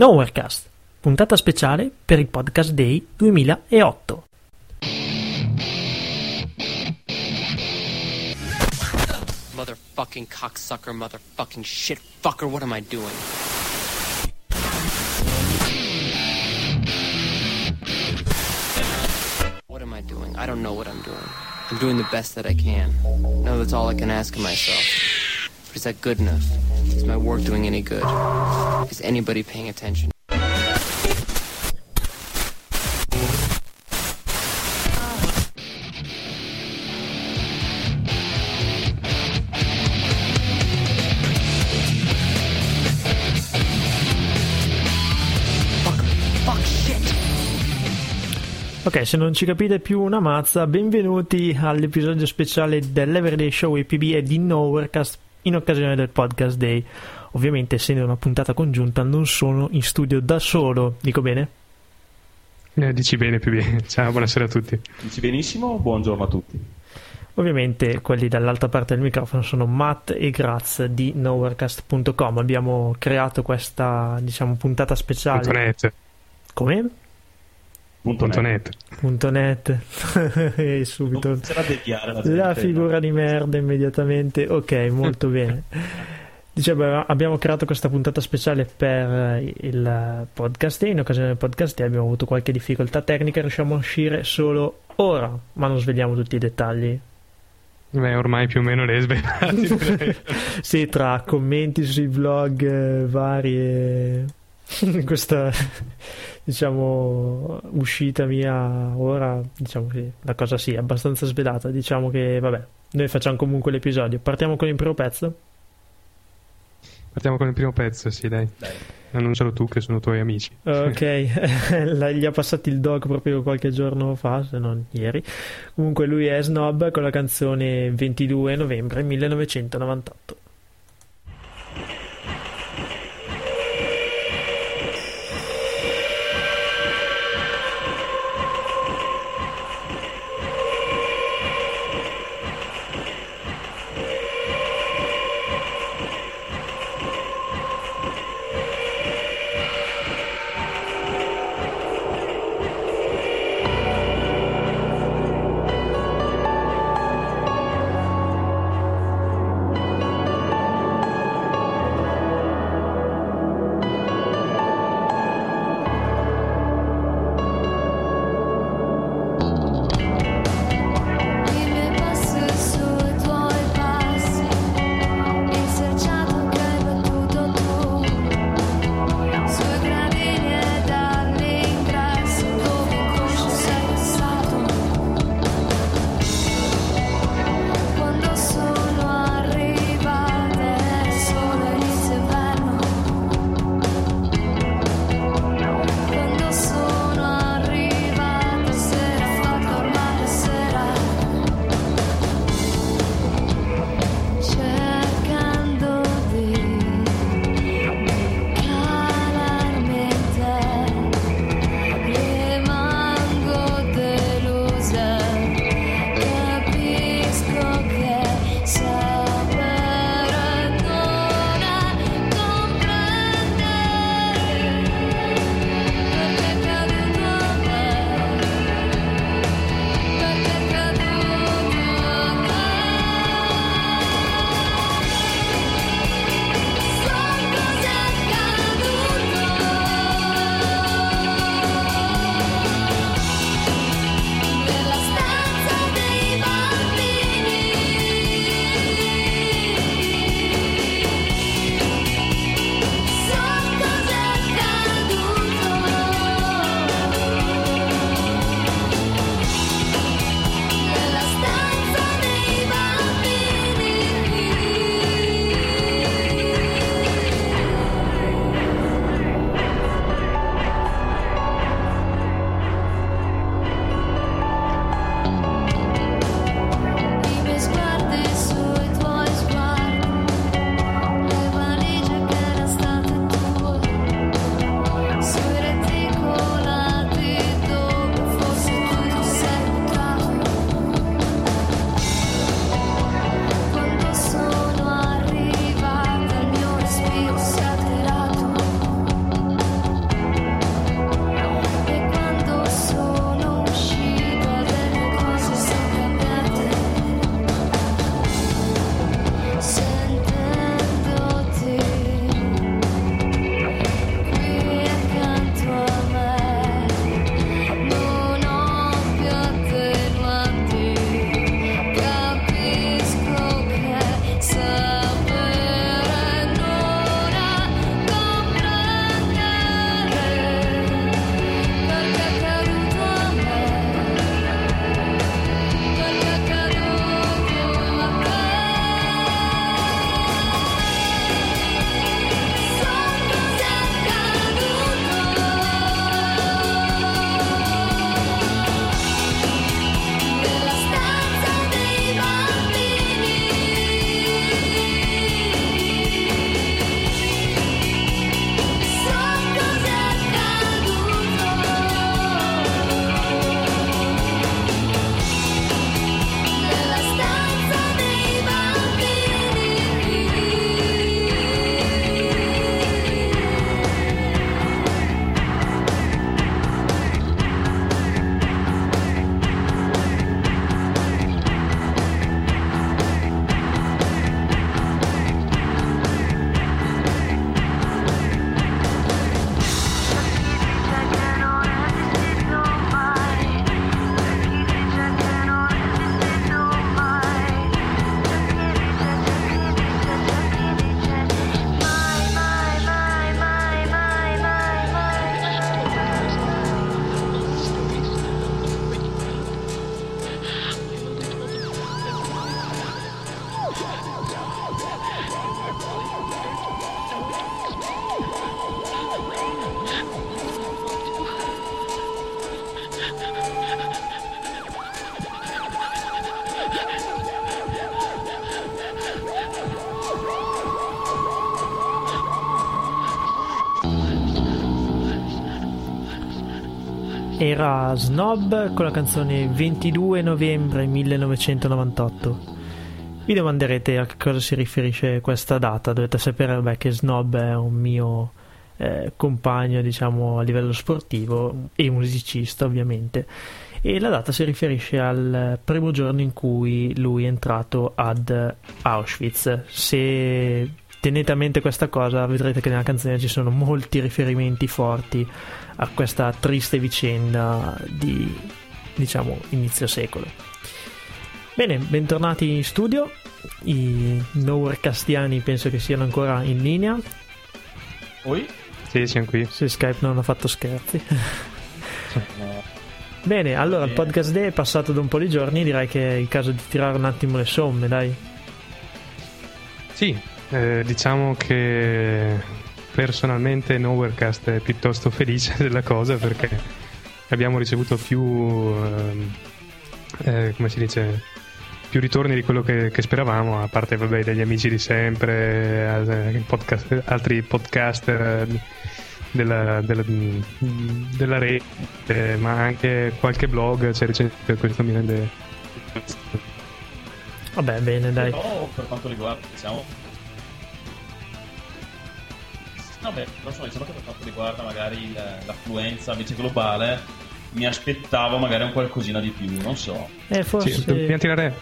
Nowherecast, puntata speciale per il Podcast Day 2008. Motherfucking cocksucker, motherfucking shitfucker, what am I doing? What am I doing? I don't know what I'm doing. I'm doing the best that I can. No, that's all I can ask of myself. But is that good enough? Is my work doing any good? Is anybody paying attention? Ok, se non ci capite più una mazza, benvenuti all'episodio speciale dell'Everyday Show EPB e di Nowherecast in occasione del Podcast Day. Ovviamente, essendo una puntata congiunta, non sono in studio da solo. Dico bene? Eh, dici bene, più bene. Ciao, buonasera a tutti. Dici benissimo, buongiorno a tutti. Ovviamente quelli dall'altra parte del microfono sono Matt e Graz di nowherecast.com. Abbiamo creato questa, diciamo, puntata speciale. Punto .net. Come? Punto Punto net. Punto .net. e subito la, la figura di merda immediatamente. Ok, molto bene. Dicevo, abbiamo creato questa puntata speciale per il podcast e in occasione del podcast abbiamo avuto qualche difficoltà tecnica, riusciamo a uscire solo ora, ma non svegliamo tutti i dettagli. Beh, ormai più o meno le hai svelate. Sì, tra commenti sui blog eh, vari e questa diciamo uscita mia ora, diciamo che la cosa sì, è abbastanza svelata, diciamo che vabbè, noi facciamo comunque l'episodio. Partiamo con il primo pezzo. Partiamo con il primo pezzo, sì, dai. Dai. Annuncialo tu che sono tuoi amici. Ok, gli ha passati il dog proprio qualche giorno fa, se non ieri. Comunque lui è Snob con la canzone 22 novembre 1998. Era Snob con la canzone 22 novembre 1998. Vi domanderete a che cosa si riferisce questa data, dovete sapere beh, che Snob è un mio eh, compagno diciamo a livello sportivo e musicista ovviamente e la data si riferisce al primo giorno in cui lui è entrato ad Auschwitz. Se tenete a mente questa cosa vedrete che nella canzone ci sono molti riferimenti forti a questa triste vicenda di diciamo inizio secolo. Bene, bentornati in studio. I Nowherecastiani penso che siano ancora in linea. Poi? Sì, siamo qui. Se Skype non ha fatto scherzi. Bene, allora il podcast day è passato da un po' di giorni, direi che è il caso di tirare un attimo le somme, dai. Sì, eh, diciamo che personalmente Nowherecast è piuttosto felice della cosa perché abbiamo ricevuto più, ehm, eh, come si dice, più ritorni di quello che, che speravamo, a parte vabbè, degli amici di sempre, eh, podcast, altri podcaster della, della, della rete, ma anche qualche blog c'è recente questo mi rende Vabbè, bene, dai. Però per quanto riguarda, diciamo... Vabbè, però insomma, diciamo che per quanto riguarda magari l'affluenza invece globale, mi aspettavo magari un qualcosina di più, non so. Eh, forse... Sì, dobbiamo tirare...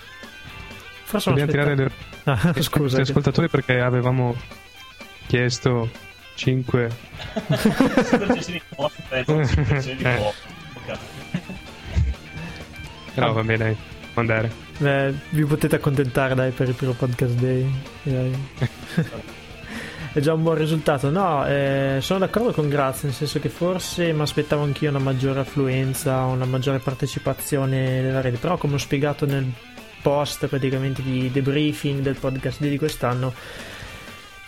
Forse dobbiamo tirare le... ah, scusa. gli ascoltatori perché avevamo chiesto 5 no va bene dai può andare Beh, vi potete accontentare dai per il primo podcast day dai. è già un buon risultato no eh, sono d'accordo con Grazia nel senso che forse mi aspettavo anch'io una maggiore affluenza una maggiore partecipazione della rete però come ho spiegato nel post praticamente di debriefing del podcast di quest'anno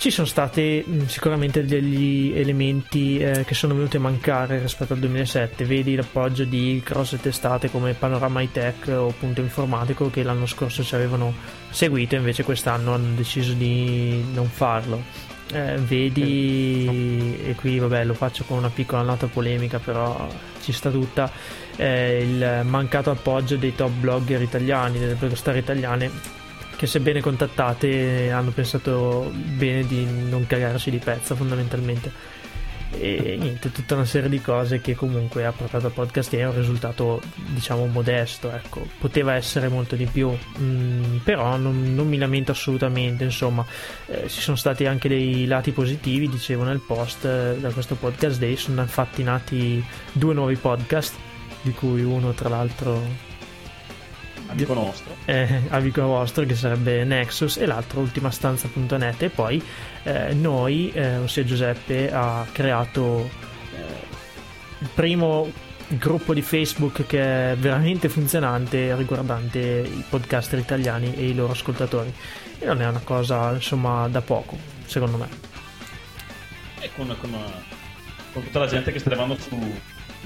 ci sono stati mm, sicuramente degli elementi eh, che sono venuti a mancare rispetto al 2007, vedi l'appoggio di grosse testate come Panorama High Tech o Punto Informatico che l'anno scorso ci avevano seguito invece quest'anno hanno deciso di non farlo. Eh, vedi, e qui vabbè lo faccio con una piccola nota polemica però ci sta tutta, eh, il mancato appoggio dei top blogger italiani, delle blogger italiane che sebbene contattate hanno pensato bene di non cagarsi di pezza fondamentalmente e niente, tutta una serie di cose che comunque ha portato al podcast e è un risultato diciamo modesto ecco. poteva essere molto di più mm, però non, non, mi lamento assolutamente insomma eh, ci sono stati anche dei lati positivi dicevo nel post eh, da questo podcast day sono infatti nati due nuovi podcast di cui uno tra l'altro amico nostro. Eh, amico vostro che sarebbe Nexus e l'altro ultimastanza.net e poi eh, noi, eh, ossia Giuseppe, ha creato eh, il primo gruppo di Facebook che è veramente funzionante riguardante i podcaster italiani e i loro ascoltatori. E non è una cosa insomma da poco secondo me. E con, con, con tutta la gente che sta arrivando su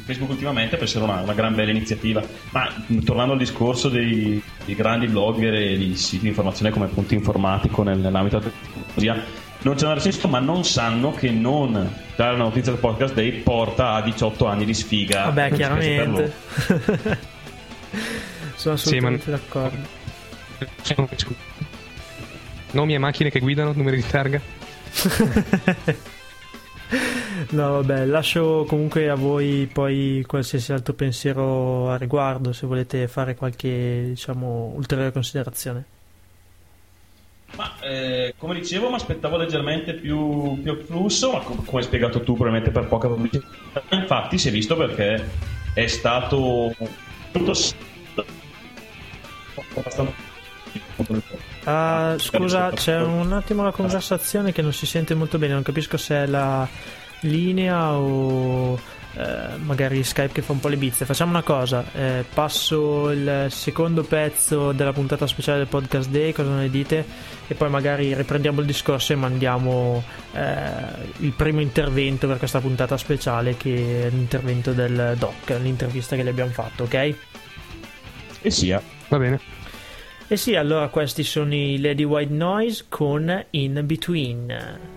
Facebook ultimamente può essere una, una, gran bella iniziativa. Ma tornando al discorso dei, dei grandi blogger e di siti di informazione come Punto Informatico nell'ambito della tecnologia, non c'è una senso, ma non sanno che non dare una notizia del podcast day porta a 18 anni di sfiga. Vabbè, chiaramente. Sono assolutamente sì, ma... d'accordo. Nomi e macchine che guidano, numeri di targa. No, vabbè, lascio comunque a voi poi qualsiasi altro pensiero a riguardo, se volete fare qualche, diciamo, ulteriore considerazione. Ma eh, come dicevo, mi aspettavo leggermente più, più flusso, ma com- come hai spiegato tu, probabilmente per poca pubblicità. Infatti, si è visto perché è stato tutto Uh, scusa, c'è un attimo la conversazione che non si sente molto bene, non capisco se è la linea o eh, magari Skype che fa un po' le bizze. Facciamo una cosa, eh, passo il secondo pezzo della puntata speciale del podcast day, cosa ne dite? E poi magari riprendiamo il discorso e mandiamo eh, il primo intervento per questa puntata speciale che è l'intervento del doc, l'intervista che le abbiamo fatto, ok? E sia. Va bene. E sì, allora questi sono i Lady White Noise con In Between.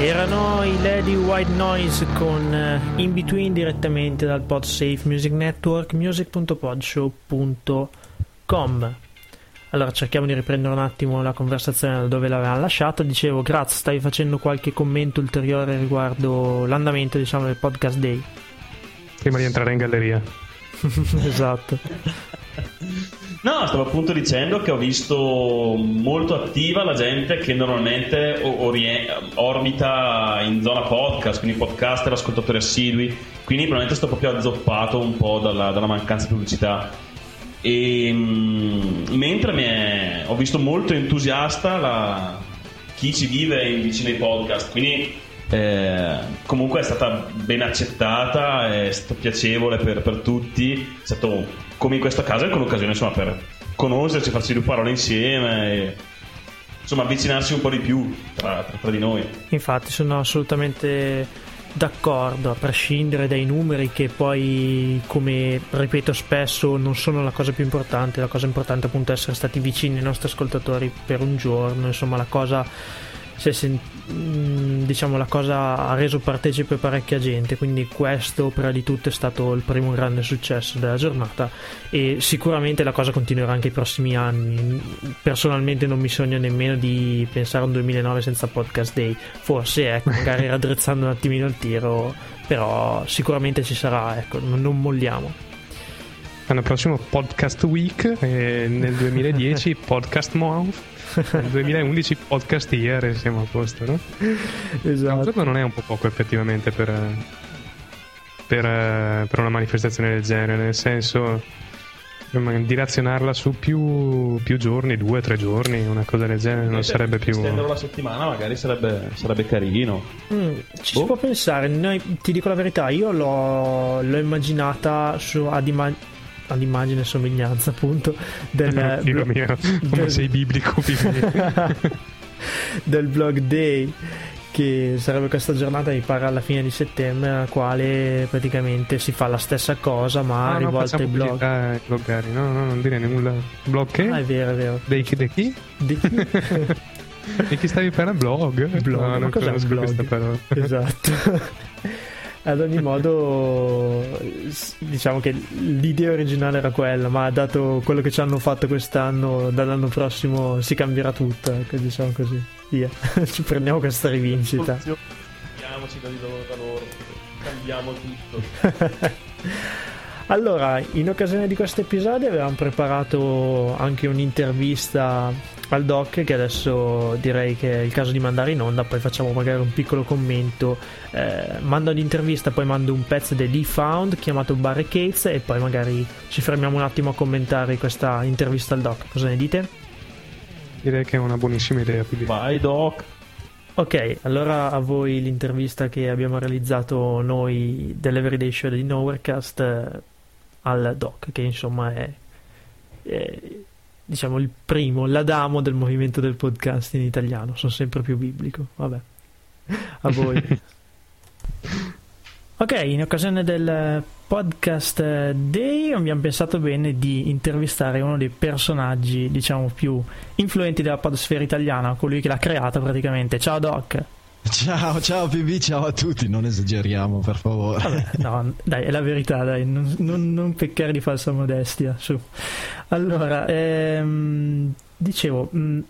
Erano i Lady White Noise con eh, In Between direttamente dal PodSafe Music Network music.podshow.com allora cerchiamo di riprendere un attimo la conversazione da dove l'avevamo lasciata. Dicevo grazie stai facendo qualche commento ulteriore riguardo l'andamento diciamo del podcast day? Prima di entrare in galleria. Esatto No, stavo appunto dicendo che ho visto molto attiva la gente che normalmente orient- orbita in zona podcast, quindi podcaster, ascoltatori assidui, quindi probabilmente sto proprio azzoppato un po' dalla, dalla mancanza di pubblicità. E mh, mentre è, ho visto molto entusiasta la, chi ci vive in vicino ai podcast, quindi eh, comunque è stata ben accettata, è stato piacevole per, per tutti, è stato come in questo caso anche un'occasione insomma, per conoscerci, farci due parole insieme e insomma avvicinarsi un po' di più tra, tra, tra di noi. Infatti sono assolutamente d'accordo, a prescindere dai numeri che poi, come ripeto spesso, non sono la cosa più importante, la cosa importante appunto è essere stati vicini ai nostri ascoltatori per un giorno, insomma la cosa sen- mm, diciamo la cosa ha reso partecipe parecchia gente quindi questo prima di tutto è stato il primo grande successo della giornata e sicuramente la cosa continuerà anche i prossimi anni. Personalmente non mi sogno nemmeno di pensare a un 2009 senza podcast day. Forse ecco magari raddrizzando un attimino il tiro però sicuramente ci sarà ecco non, non molliamo. L'anno prossimo Podcast Week e nel 2010 Podcast Month nel 2011 podcast year siamo a posto, no? Esatto. No, non è un po' poco effettivamente per, per, per una manifestazione del genere, nel senso dilazionarla su più, più giorni, due o tre giorni, una cosa del genere, non sarebbe più. Estenderlo la settimana magari sarebbe, sarebbe carino. Mm, ci boh. si può pensare, Noi, ti dico la verità, io l'ho, l'ho immaginata su, ad, all'immagine e somiglianza appunto del, blo- mio, come del... sei biblico del blog day che sarebbe questa giornata mi pare alla fine di settembre nella quale praticamente si fa la stessa cosa ma ah, rivolta ai blog ai bloggari no, no non dire nulla blog che? ah è vero è vero dei, di chi? di chi? di chi stavi per il blog? blog no, non un blog? esatto ad ogni modo, diciamo che l'idea originale era quella, ma dato quello che ci hanno fatto quest'anno, dall'anno prossimo si cambierà tutto, ecco, diciamo così. Via, ci prendiamo questa rivincita. Cambiamoci da loro, da loro, cambiamo tutto. allora, in occasione di questo episodio avevamo preparato anche un'intervista al doc che adesso direi che è il caso di mandare in onda poi facciamo magari un piccolo commento eh, mando l'intervista poi mando un pezzo dell'E Found chiamato Barricades e poi magari ci fermiamo un attimo a commentare questa intervista al doc cosa ne dite? direi che è una buonissima idea quindi. vai doc Ok, allora a voi l'intervista che abbiamo realizzato noi dell'Everyday Show di Nowherecast eh, al doc, che insomma è, è diciamo il primo, l'adamo del movimento del podcast in italiano. Sono sempre più biblico. Vabbè, a voi. ok, in occasione del podcast day abbiamo pensato bene di intervistare uno dei personaggi, diciamo, più influenti della podosfera italiana, colui che l'ha creata praticamente. Ciao Doc. Ciao, ciao PB, ciao a tutti, non esageriamo per favore. Vabbè, no, dai, è la verità, dai, non, non, non peccare di falsa modestia. Su. Allora, ehm, dicevo, mh,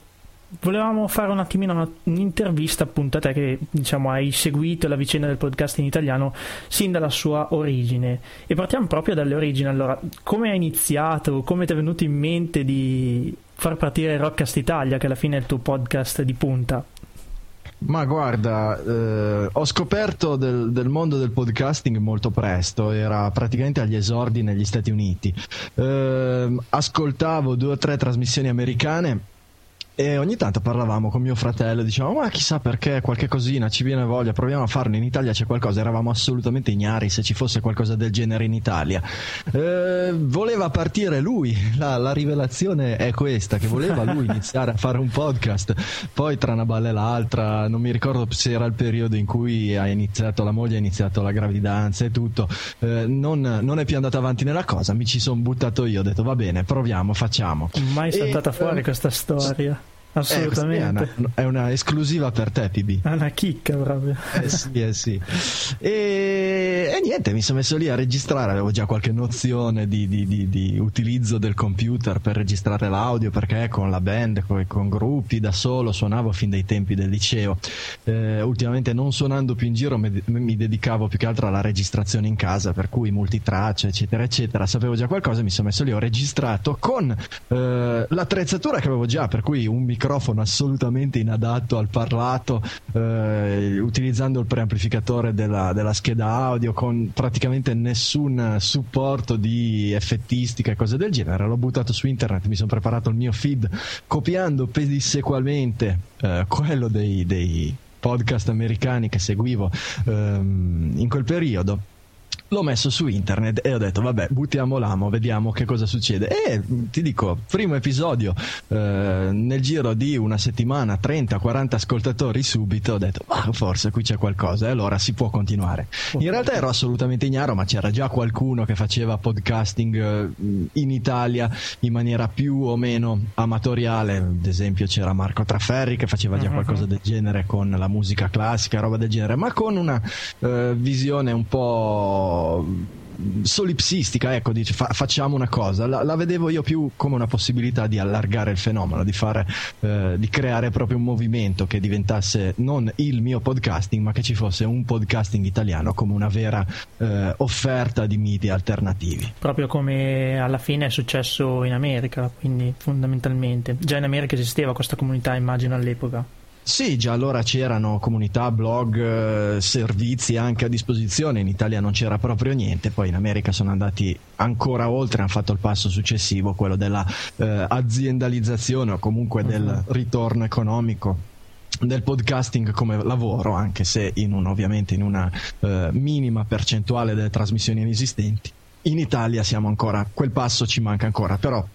volevamo fare un attimino un'intervista appunto a te che diciamo hai seguito la vicenda del podcast in italiano sin dalla sua origine e partiamo proprio dalle origini. Allora, come hai iniziato, come ti è venuto in mente di far partire Rockcast Italia, che alla fine è il tuo podcast di punta? Ma guarda, eh, ho scoperto del, del, mondo del podcasting molto presto, era praticamente agli esordi negli Stati Uniti. Eh, ascoltavo due o tre trasmissioni americane e ogni tanto parlavamo con mio fratello, dicevamo, ma chissà perché, qualche cosina, ci viene voglia, proviamo a farlo, in Italia c'è qualcosa, eravamo assolutamente ignari se ci fosse qualcosa del genere in Italia. Eh, voleva partire lui, la, la, rivelazione è questa, che voleva lui iniziare a fare un podcast, poi tra una balla e l'altra, non mi ricordo se era il periodo in cui ha iniziato, la moglie ha iniziato la gravidanza e tutto, eh, non, non, è più andata avanti nella cosa, mi ci sono buttato io, ho detto va bene, proviamo, facciamo. Mai saltata e, fuori eh, questa storia. Assolutamente. Eh, è, una, è, una, esclusiva per te, PB. È una chicca proprio. Eh sì, eh sì. E, e niente, mi sono messo lì a registrare, avevo già qualche nozione di, di, di, di utilizzo del computer per registrare l'audio, perché con la band, con, con gruppi, da solo, suonavo fin dai tempi del liceo. Eh, ultimamente non suonando più in giro mi, mi, dedicavo più che altro alla registrazione in casa, per cui multitraccia, eccetera, eccetera. Sapevo già qualcosa, mi sono messo lì, ho registrato con eh, l'attrezzatura che avevo già, per cui un microfono microfono assolutamente inadatto al parlato, eh, utilizzando il preamplificatore della, della, scheda audio con praticamente nessun supporto di effettistica e cose del genere. L'ho buttato su internet, mi sono preparato il mio feed copiando pedissequalmente eh, quello dei, dei podcast americani che seguivo ehm, in quel periodo l'ho messo su internet e ho detto vabbè buttiamo l'amo vediamo che cosa succede. E ti dico primo episodio eh, nel giro di una settimana 30-40 ascoltatori subito ho detto ma forse qui c'è qualcosa e allora si può continuare. In realtà ero assolutamente ignaro ma c'era già qualcuno che faceva podcasting eh, in Italia in maniera più o meno amatoriale. Ad esempio c'era Marco Traferri che faceva già mhm. qualcosa del genere con la musica classica roba del genere ma con una eh, visione un po' solipsistica, ecco, dice fa, facciamo una cosa. La, la, vedevo io più come una possibilità di allargare il fenomeno, di, fare, eh, di creare proprio un movimento che diventasse non il mio podcasting, ma che ci fosse un podcasting italiano come una vera eh, offerta di media alternativi. Proprio come alla fine è successo in America, quindi fondamentalmente. Già in America esisteva questa comunità, immagino, all'epoca. Sì, già allora c'erano comunità, blog, eh, servizi anche a disposizione, in Italia non c'era proprio niente, poi in America sono andati ancora oltre, hanno fatto il passo successivo, quello della eh, aziendalizzazione o comunque del mhm. ritorno economico del podcasting come lavoro, anche se in un, ovviamente in una eh, minima percentuale delle trasmissioni esistenti. In Italia siamo ancora, quel passo ci manca ancora, però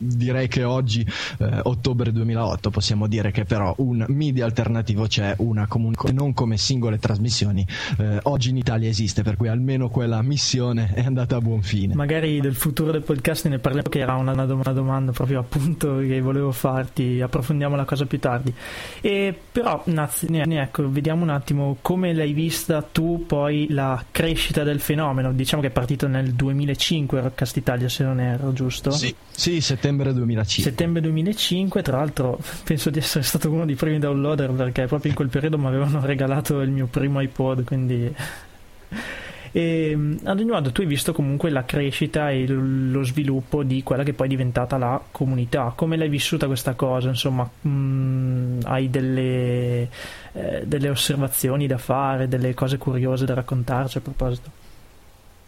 direi che oggi, eh, ottobre 2008, possiamo dire che però un media alternativo c'è, una comunque non come singole trasmissioni. Eh, oggi in Italia esiste, per cui almeno quella missione è andata a buon fine. Magari del futuro del podcast ne parliamo, che era una, una domanda proprio appunto che volevo farti, approfondiamo la cosa più tardi. E, però, Nazi, ecco, vediamo un attimo come l'hai vista tu poi la crescita del fenomeno. Diciamo che è partito nel 2005 Rockcast Italia, se non erro, giusto? Sì, sì settembre settembre 2005. Settembre 2005, tra l'altro penso di essere stato uno dei primi downloader perché proprio in quel periodo mi avevano regalato il mio primo iPod, quindi... E ad ogni modo tu hai visto comunque la crescita e lo sviluppo di quella che poi è diventata la comunità. Come l'hai vissuta questa cosa? Insomma, mh, mm, hai delle, eh, delle osservazioni da fare, delle cose curiose da raccontarci a proposito?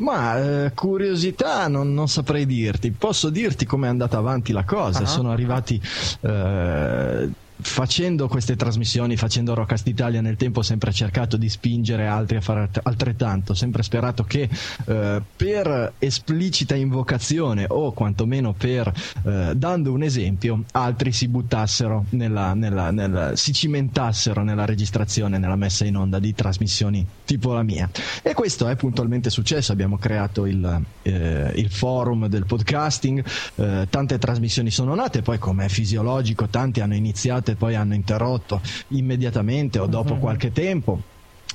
Ma eh, curiosità non, non, saprei dirti. Posso dirti come è andata avanti la cosa. Uh-huh. Sono arrivati eh, facendo queste trasmissioni, facendo Rockast Italia nel tempo ho sempre cercato di spingere altri a fare altrettanto, sempre sperato che eh, per esplicita invocazione o quantomeno per eh, dando un esempio altri si buttassero nella, nella, nella, si cimentassero nella registrazione, nella messa in onda di trasmissioni tipo la mia. E questo è puntualmente successo, abbiamo creato il, eh, il forum del podcasting, eh, tante trasmissioni sono nate, poi come è fisiologico tanti hanno iniziato poi hanno interrotto immediatamente o dopo mm-hmm. qualche tempo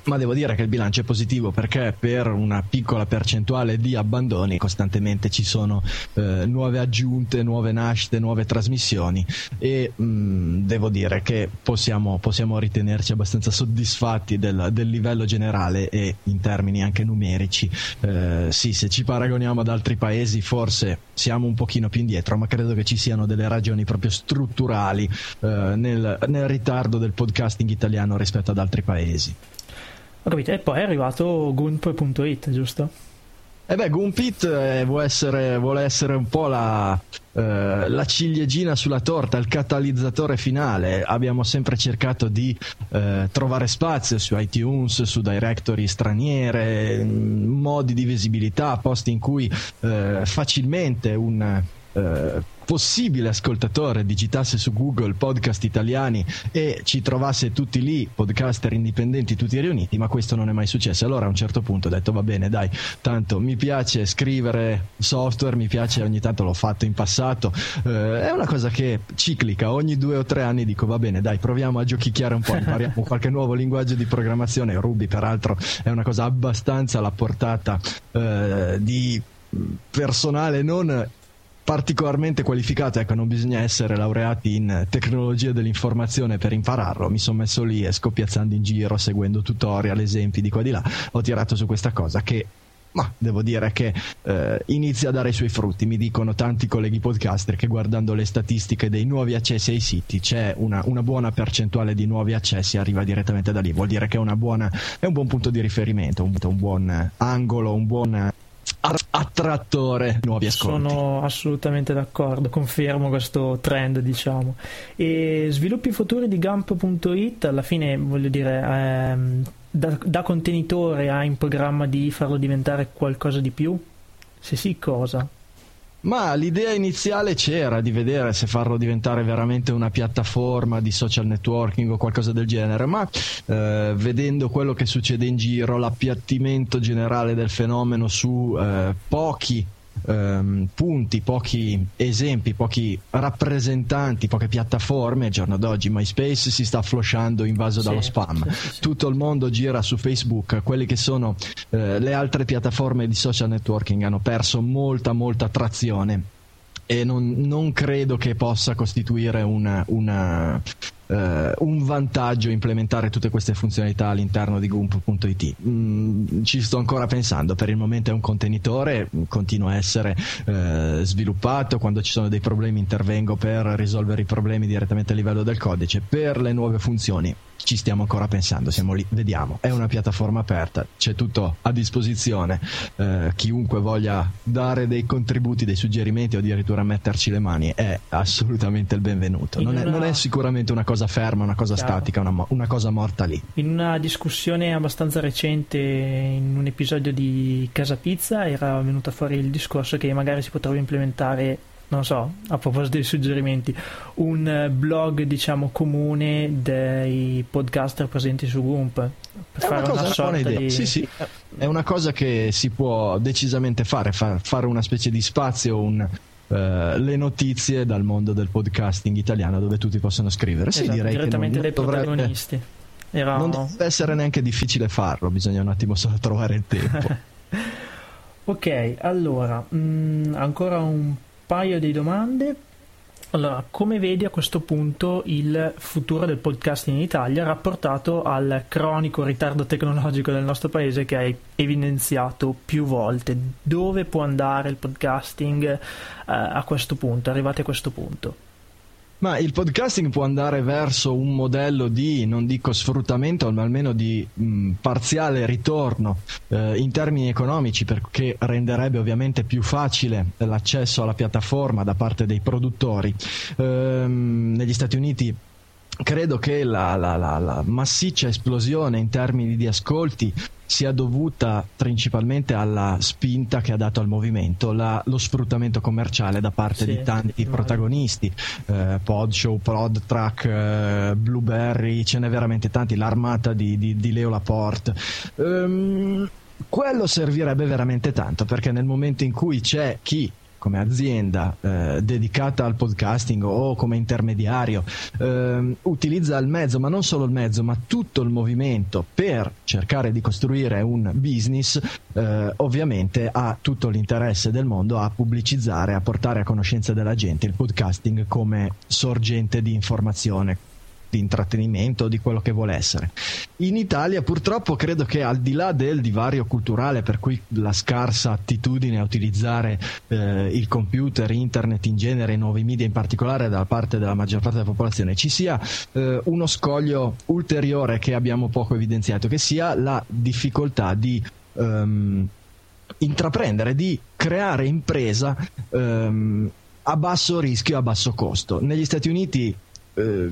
ma devo dire che il bilancio è positivo perché per una piccola percentuale di abbandoni costantemente ci sono eh, nuove aggiunte, nuove nascite, nuove trasmissioni e mh, mm, devo dire che possiamo, possiamo, ritenerci abbastanza soddisfatti del, del, livello generale e in termini anche numerici. Eh, sì, se ci paragoniamo ad altri paesi forse siamo un pochino più indietro, ma credo che ci siano delle ragioni proprio strutturali eh, nel, nel ritardo del podcasting italiano rispetto ad altri paesi. Ho capito. E poi è arrivato Gump.it, giusto? E eh beh, Gumpit eh, vuole, essere, vuole, essere, un po' la, eh, la, ciliegina sulla torta, il catalizzatore finale. Abbiamo sempre cercato di eh, trovare spazio su iTunes, su directory straniere, modi di visibilità, posti in cui facilmente un possibile ascoltatore digitasse su Google podcast italiani e ci trovasse tutti lì, podcaster indipendenti tutti riuniti, ma questo non è mai successo. Allora a un certo punto ho detto va bene, dai, tanto mi piace scrivere software, mi piace ogni tanto l'ho fatto in passato, eh, è una cosa che ciclica, ogni due o tre anni dico va bene, dai, proviamo a giochicchiare un po', impariamo qualche nuovo linguaggio di programmazione, Ruby peraltro è una cosa abbastanza alla portata eh, di personale non particolarmente qualificato, ecco, non bisogna essere laureati in tecnologia dell'informazione per impararlo. Mi sono messo lì e scoppiazzando in giro, seguendo tutorial, esempi di qua e di là, ho tirato su questa cosa che ma devo dire che eh, inizia a dare i suoi frutti. Mi dicono tanti colleghi podcaster che guardando le statistiche dei nuovi accessi ai siti c'è una, una buona percentuale di nuovi accessi, arriva direttamente da lì. Vuol dire che è, buona, è un buon punto di riferimento, un, un buon angolo, un buon attrattore nuovi ascolti. Sono assolutamente d'accordo, confermo questo trend, diciamo. E sviluppi futuri di Gump.it, alla fine voglio dire, ehm, da, da contenitore ha in programma di farlo diventare qualcosa di più? Se sì, cosa? Ma l'idea iniziale c'era di vedere se farlo diventare veramente una piattaforma di social networking o qualcosa del genere, ma eh, vedendo quello che succede in giro, l'appiattimento generale del fenomeno su eh, pochi ehm, punti, pochi esempi, pochi rappresentanti, poche piattaforme. Al giorno d'oggi MySpace si sta flosciando invaso sì, dallo spam. Sì. Tutto il mondo gira su Facebook. Quelle che sono eh, le altre piattaforme di social networking hanno perso molta, molta trazione e non, non, credo che possa costituire una, una, Uh, un vantaggio implementare tutte queste funzionalità all'interno di Gump.it. Mm, ci sto ancora pensando, per il momento è un contenitore, continua a essere uh, sviluppato, quando ci sono dei problemi intervengo per risolvere i problemi direttamente a livello del codice. Per le nuove funzioni ci stiamo ancora pensando, siamo lì, vediamo. È una piattaforma aperta, c'è tutto a disposizione. Uh, chiunque voglia dare dei contributi, dei suggerimenti o addirittura metterci le mani è assolutamente il benvenuto. Non è, non è sicuramente una cosa cosa ferma, una cosa Chiaro. statica, una, una, cosa morta lì. In una discussione abbastanza recente, in un episodio di Casa Pizza, era venuto fuori il discorso che magari si potrebbe implementare non so, a proposito dei suggerimenti, un blog diciamo comune dei podcaster presenti su Gump per è fare una, cosa, una sorta idea. di... Sì, sì, è una cosa che si può decisamente fare, fare una specie di spazio, un, eh, le notizie dal mondo del podcasting italiano dove tutti possono scrivere. Esatto, sì, direi direttamente dai dovrebbe, protagonisti. Era... Non deve essere neanche difficile farlo, bisogna un attimo solo trovare il tempo. ok, allora, mh, mm, ancora un paio di domande. Allora, come vedi a questo punto il futuro del podcasting in Italia rapportato al cronico ritardo tecnologico del nostro paese che hai evidenziato più volte? Dove può andare il podcasting eh, a questo punto, arrivati a questo punto? Ma il podcasting può andare verso un modello di, non dico sfruttamento, ma almeno di mh, parziale ritorno eh, in termini economici, perché renderebbe ovviamente più facile l'accesso alla piattaforma da parte dei produttori. Ehm, negli Stati Uniti credo che la, la, la, la, massiccia esplosione in termini di ascolti sia dovuta principalmente alla spinta che ha dato al movimento la, lo sfruttamento commerciale da parte sì, di tanti protagonisti eh, Podshow, Prodtrack, eh, Blueberry ce n'è veramente tanti l'armata di, di, di Leo Laporte. Um, quello servirebbe veramente tanto perché nel momento in cui c'è chi come azienda eh, dedicata al podcasting o come intermediario eh, utilizza il mezzo, ma non solo il mezzo, ma tutto il movimento per cercare di costruire un business, eh, ovviamente ha tutto l'interesse del mondo a pubblicizzare, a portare a conoscenza della gente il podcasting come sorgente di informazione di intrattenimento, di quello che vuole essere. In Italia purtroppo credo che al di là del divario culturale, per cui la scarsa attitudine a utilizzare eh, il computer, internet in genere, i nuovi media in particolare da parte della maggior parte della popolazione, ci sia eh, uno scoglio ulteriore che abbiamo poco evidenziato, che sia la difficoltà di um, intraprendere, di creare impresa um, a basso rischio e a basso costo. Negli Stati Uniti eh,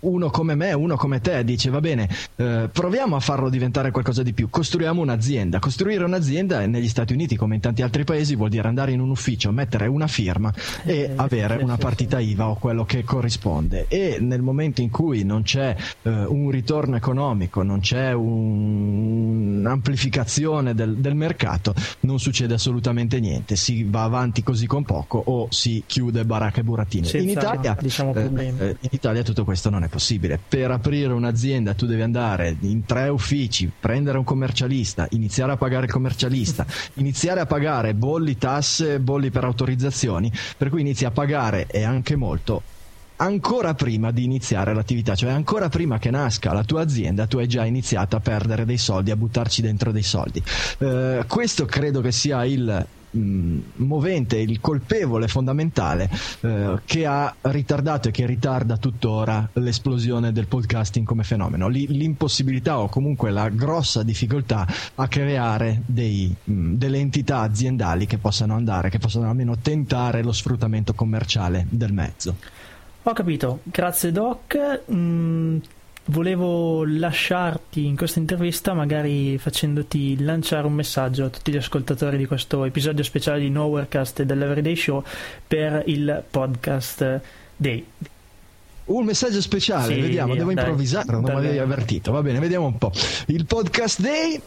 uno come me, uno come te dice va bene, eh, proviamo a farlo diventare qualcosa di più, costruiamo un'azienda. Costruire un'azienda negli Stati Uniti come in tanti altri paesi vuol dire andare in un ufficio, mettere una firma e Eh, avere una partita IVA o quello che corrisponde. E nel momento in cui non c'è eh, un ritorno economico, non c'è un- un'amplificazione del, del mercato, non succede assolutamente niente. Si va avanti così con poco o si chiude baracca e burattini. Senza, in Italia diciamo, eh, eh, in Italia tutto questo non è possibile. Per aprire un'azienda tu devi andare in tre uffici, prendere un commercialista, iniziare a pagare il commercialista, iniziare a pagare bolli, tasse, bolli per autorizzazioni, per cui inizi a pagare e anche molto ancora prima di iniziare l'attività, cioè ancora prima che nasca la tua azienda, tu hai già iniziato a perdere dei soldi, a buttarci dentro dei soldi. Eh, questo credo che sia il movente, il colpevole fondamentale eh, che ha ritardato e che ritarda tuttora l'esplosione del podcasting come fenomeno. Lì- l'impossibilità o comunque la grossa difficoltà a creare dei, mh, delle entità aziendali che possano andare, che possano almeno tentare lo sfruttamento commerciale del mezzo. Ho capito, grazie Doc. Mm, volevo lasciarti in questa intervista magari facendoti lanciare un messaggio a tutti gli ascoltatori di questo episodio speciale di Nowherecast e dell'Everyday Show per il podcast Day. Un messaggio speciale, Sì, vediamo, devo dai. improvvisare, non mi avevi avvertito. Va bene, vediamo un po'. Il podcast day.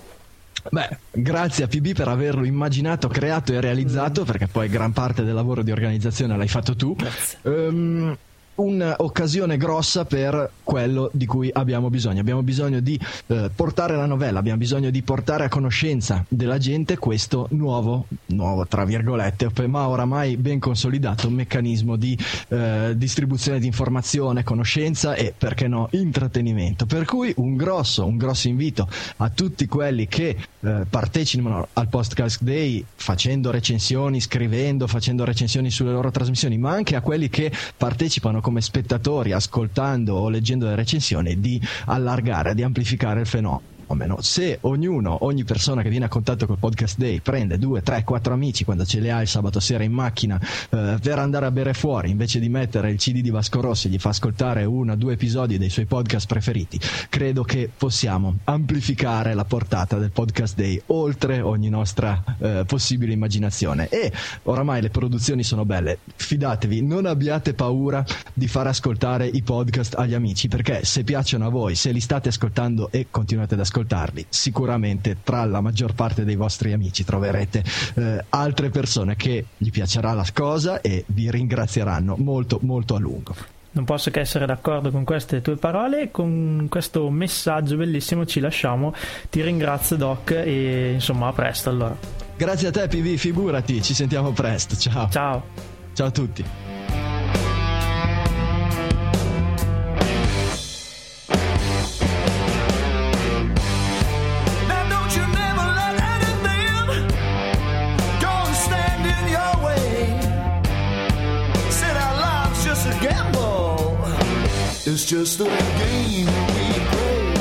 Beh, grazie a PB per averlo immaginato, creato e realizzato, perché poi gran parte del lavoro di organizzazione l'hai fatto tu. Grazie. Ehm, un'occasione grossa per quello di cui abbiamo bisogno. Abbiamo bisogno di eh, portare la novella, abbiamo bisogno di portare a conoscenza della gente questo nuovo, nuovo tra virgolette, ma oramai ben consolidato meccanismo di eh, distribuzione di informazione, conoscenza e perché no intrattenimento. Per cui un grosso, un grosso invito a tutti quelli che eh, partecipano al Podcast Day facendo recensioni, scrivendo, facendo recensioni sulle loro trasmissioni, ma anche a quelli che partecipano come spettatori, ascoltando o leggendo le recensioni, di allargare, di amplificare il fenomeno. Se ognuno, ogni persona che viene a contatto col podcast day prende due, tre, quattro amici quando ce li ha il sabato sera in macchina eh, per andare a bere fuori, invece di mettere il CD di Vasco Rossi e gli fa ascoltare uno o due episodi dei suoi podcast preferiti, credo che possiamo amplificare la portata del podcast day oltre ogni nostra eh, possibile immaginazione. E oramai le produzioni sono belle, fidatevi, non abbiate paura di far ascoltare i podcast agli amici, perché se piacciono a voi, se li state ascoltando e continuate ad ascoltarli, sicuramente tra la maggior parte dei vostri amici troverete eh, altre persone che gli piacerà la cosa e vi ringrazieranno molto molto a lungo. Non posso che essere d'accordo con queste tue parole, con questo messaggio bellissimo ci lasciamo. Ti ringrazio Doc e insomma a presto allora. Grazie a te PV, figurati, ci sentiamo presto. Ciao. Ciao. Ciao a tutti. Just a game we play.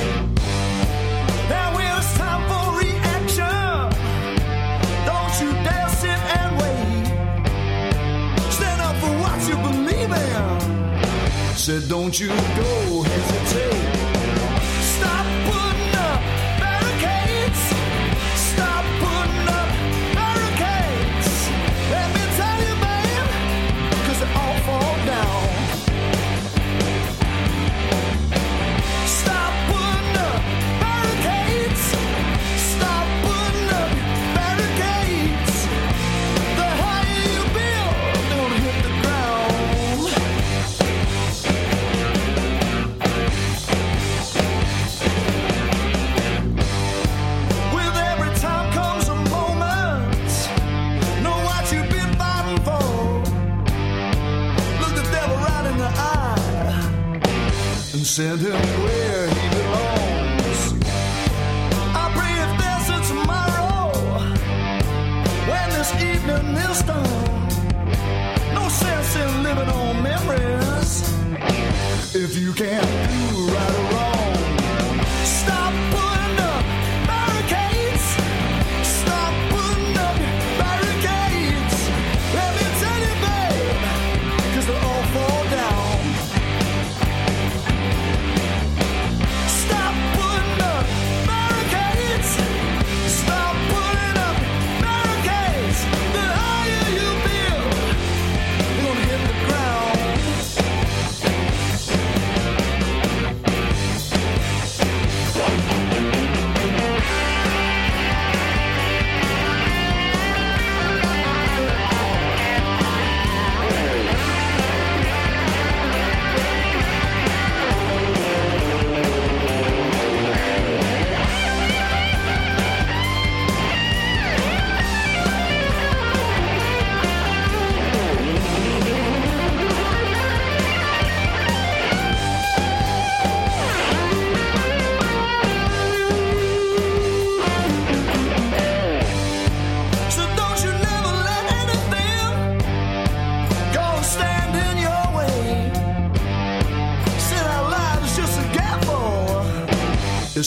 Now it's time for reaction, don't you dare sit and wait. Stand up for what you believe in. Said don't you go hesitate. Send him where he belongs. I pray if there's a tomorrow when this evening is done. No sense in living on memories if you can't do right or wrong.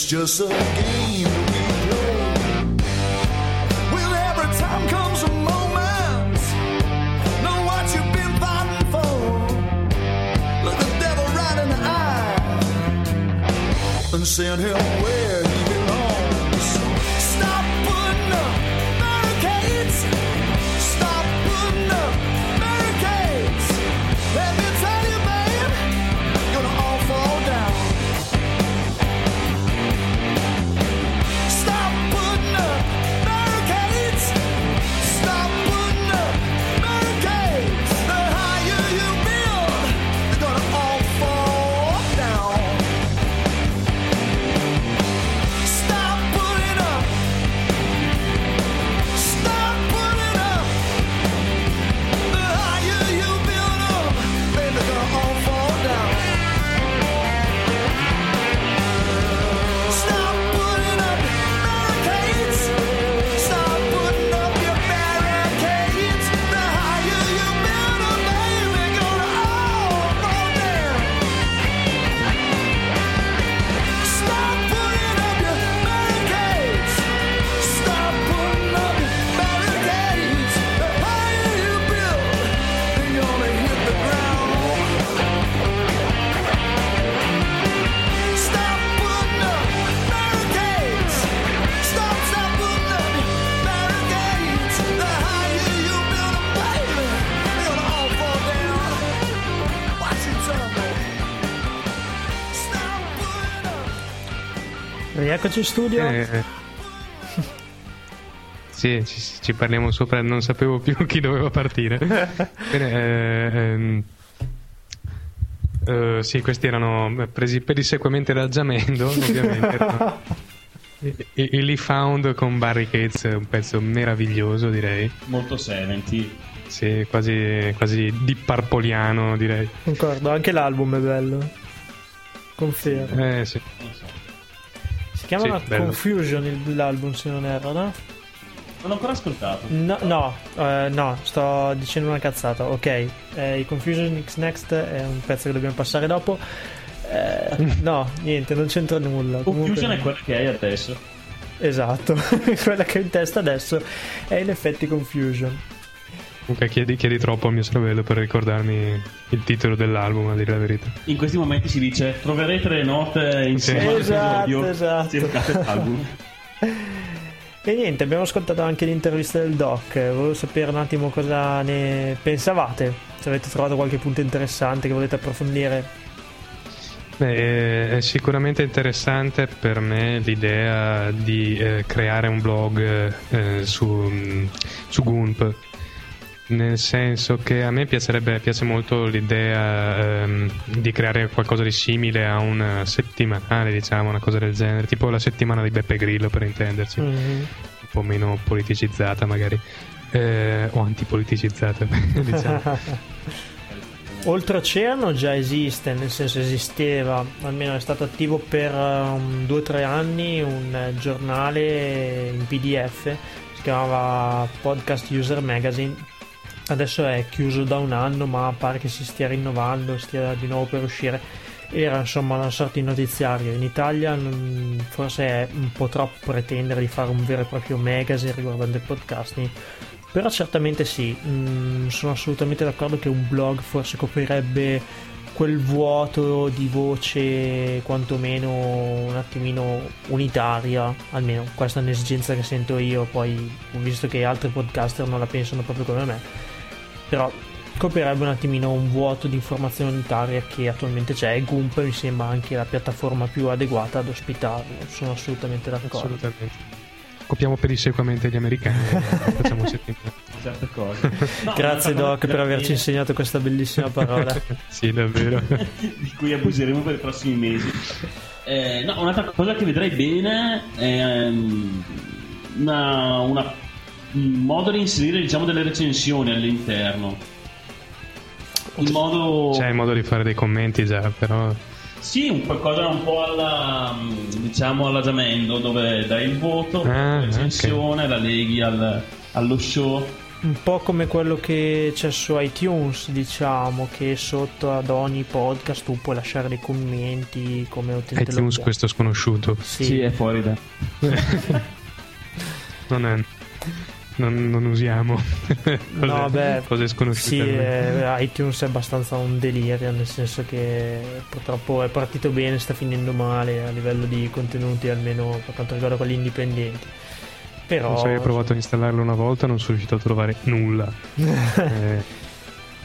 Just a game in studio. Eh, sì, ci, ci parliamo sopra, non sapevo più chi doveva partire. Bene, eh, ehm, eh, sì, questi erano presi pedissequamente da Giamendo, ovviamente. erano i, i, i Lee Found con Barricades, un pezzo meraviglioso, direi. Molto 70. Sì, quasi, quasi di parpoliano, direi. Concordo, anche l'album è bello. Confermo. Eh, sì. Si chiama sì. Confusion il- l'album, se non erro, no? Non l'ho ancora ascoltato. No, no, eh, no, sto dicendo una cazzata. Ok, eh, il Confusion X Next è un pezzo che dobbiamo passare dopo. Eh, no, niente, non c'entra nulla. Confusion Comunque- è quella che hai adesso. Esatto, quella che ho in testa adesso è in effetti Confusion. Comunque chiedi, chiedi troppo al mio cervello per ricordarmi il titolo dell'album, a dire la verità. In questi momenti si dice troverete le note insieme Esatto, all'episodio. esatto. Cercate l'album. E niente, abbiamo ascoltato anche l'intervista del doc. Volevo sapere un attimo cosa ne pensavate. Se avete trovato qualche punto interessante che volete approfondire. Beh, è sicuramente interessante per me l'idea di eh, creare un blog eh, su, su Goomp. Nel senso che a me piacerebbe, piace molto l'idea ehm, di creare qualcosa di simile a un settimanale, diciamo, una cosa del genere, tipo la settimana di Beppe Grillo per intenderci, Mhm. un po' meno politicizzata magari, eh, o antipoliticizzata, diciamo. Oltreoceano già esiste, nel senso esisteva, almeno è stato attivo per um, due o tre anni un eh, giornale in PDF, si chiamava Podcast User Magazine. Adesso è chiuso da un anno, ma pare che si stia rinnovando, stia di nuovo per uscire. Era insomma una sorta di notiziario. In Italia non- forse è un po' troppo pretendere di fare un vero e proprio magazine riguardante il podcasting. Però certamente sì, mm, sono assolutamente d'accordo che un blog forse coprirebbe quel vuoto di voce quantomeno un attimino unitaria, almeno questa è un'esigenza che sento io, poi ho visto che altri podcaster non la pensano proprio come me, però coprirebbe un attimino un vuoto di informazione unitaria che attualmente c'è e Goomp mi sembra anche la piattaforma più adeguata ad ospitarlo, sono assolutamente d'accordo. Assolutamente. Copiamo pedissequamente gli americani, facciamo settimana. Certe cose. No, Grazie Doc per averci insegnato questa bellissima parola. sì, davvero. Di cui abuseremo per i prossimi mesi. Eh, no, un'altra cosa che vedrai bene è ehm, una, una- un modo di inserire diciamo delle recensioni all'interno. In modo C'è il modo di fare dei commenti già, però Sì, un qualcosa un po' alla diciamo alla Jamendo dove dai il voto, Ah, la recensione, la leghi al- allo show un po' come quello che c'è su iTunes, diciamo, che sotto ad ogni podcast tu puoi lasciare dei commenti come utente iTunes questo sconosciuto. Sì, Sì, è fuori da. Non è... Non, non usiamo cose, No, beh, cose sconosciute. Sì, eh, iTunes è abbastanza un delirio, nel senso che purtroppo è partito bene, sta finendo male a livello di contenuti, almeno per quanto riguarda quelli indipendenti. Però Non so, io ho provato a installarlo una volta, non sono riuscito a trovare nulla. Eh,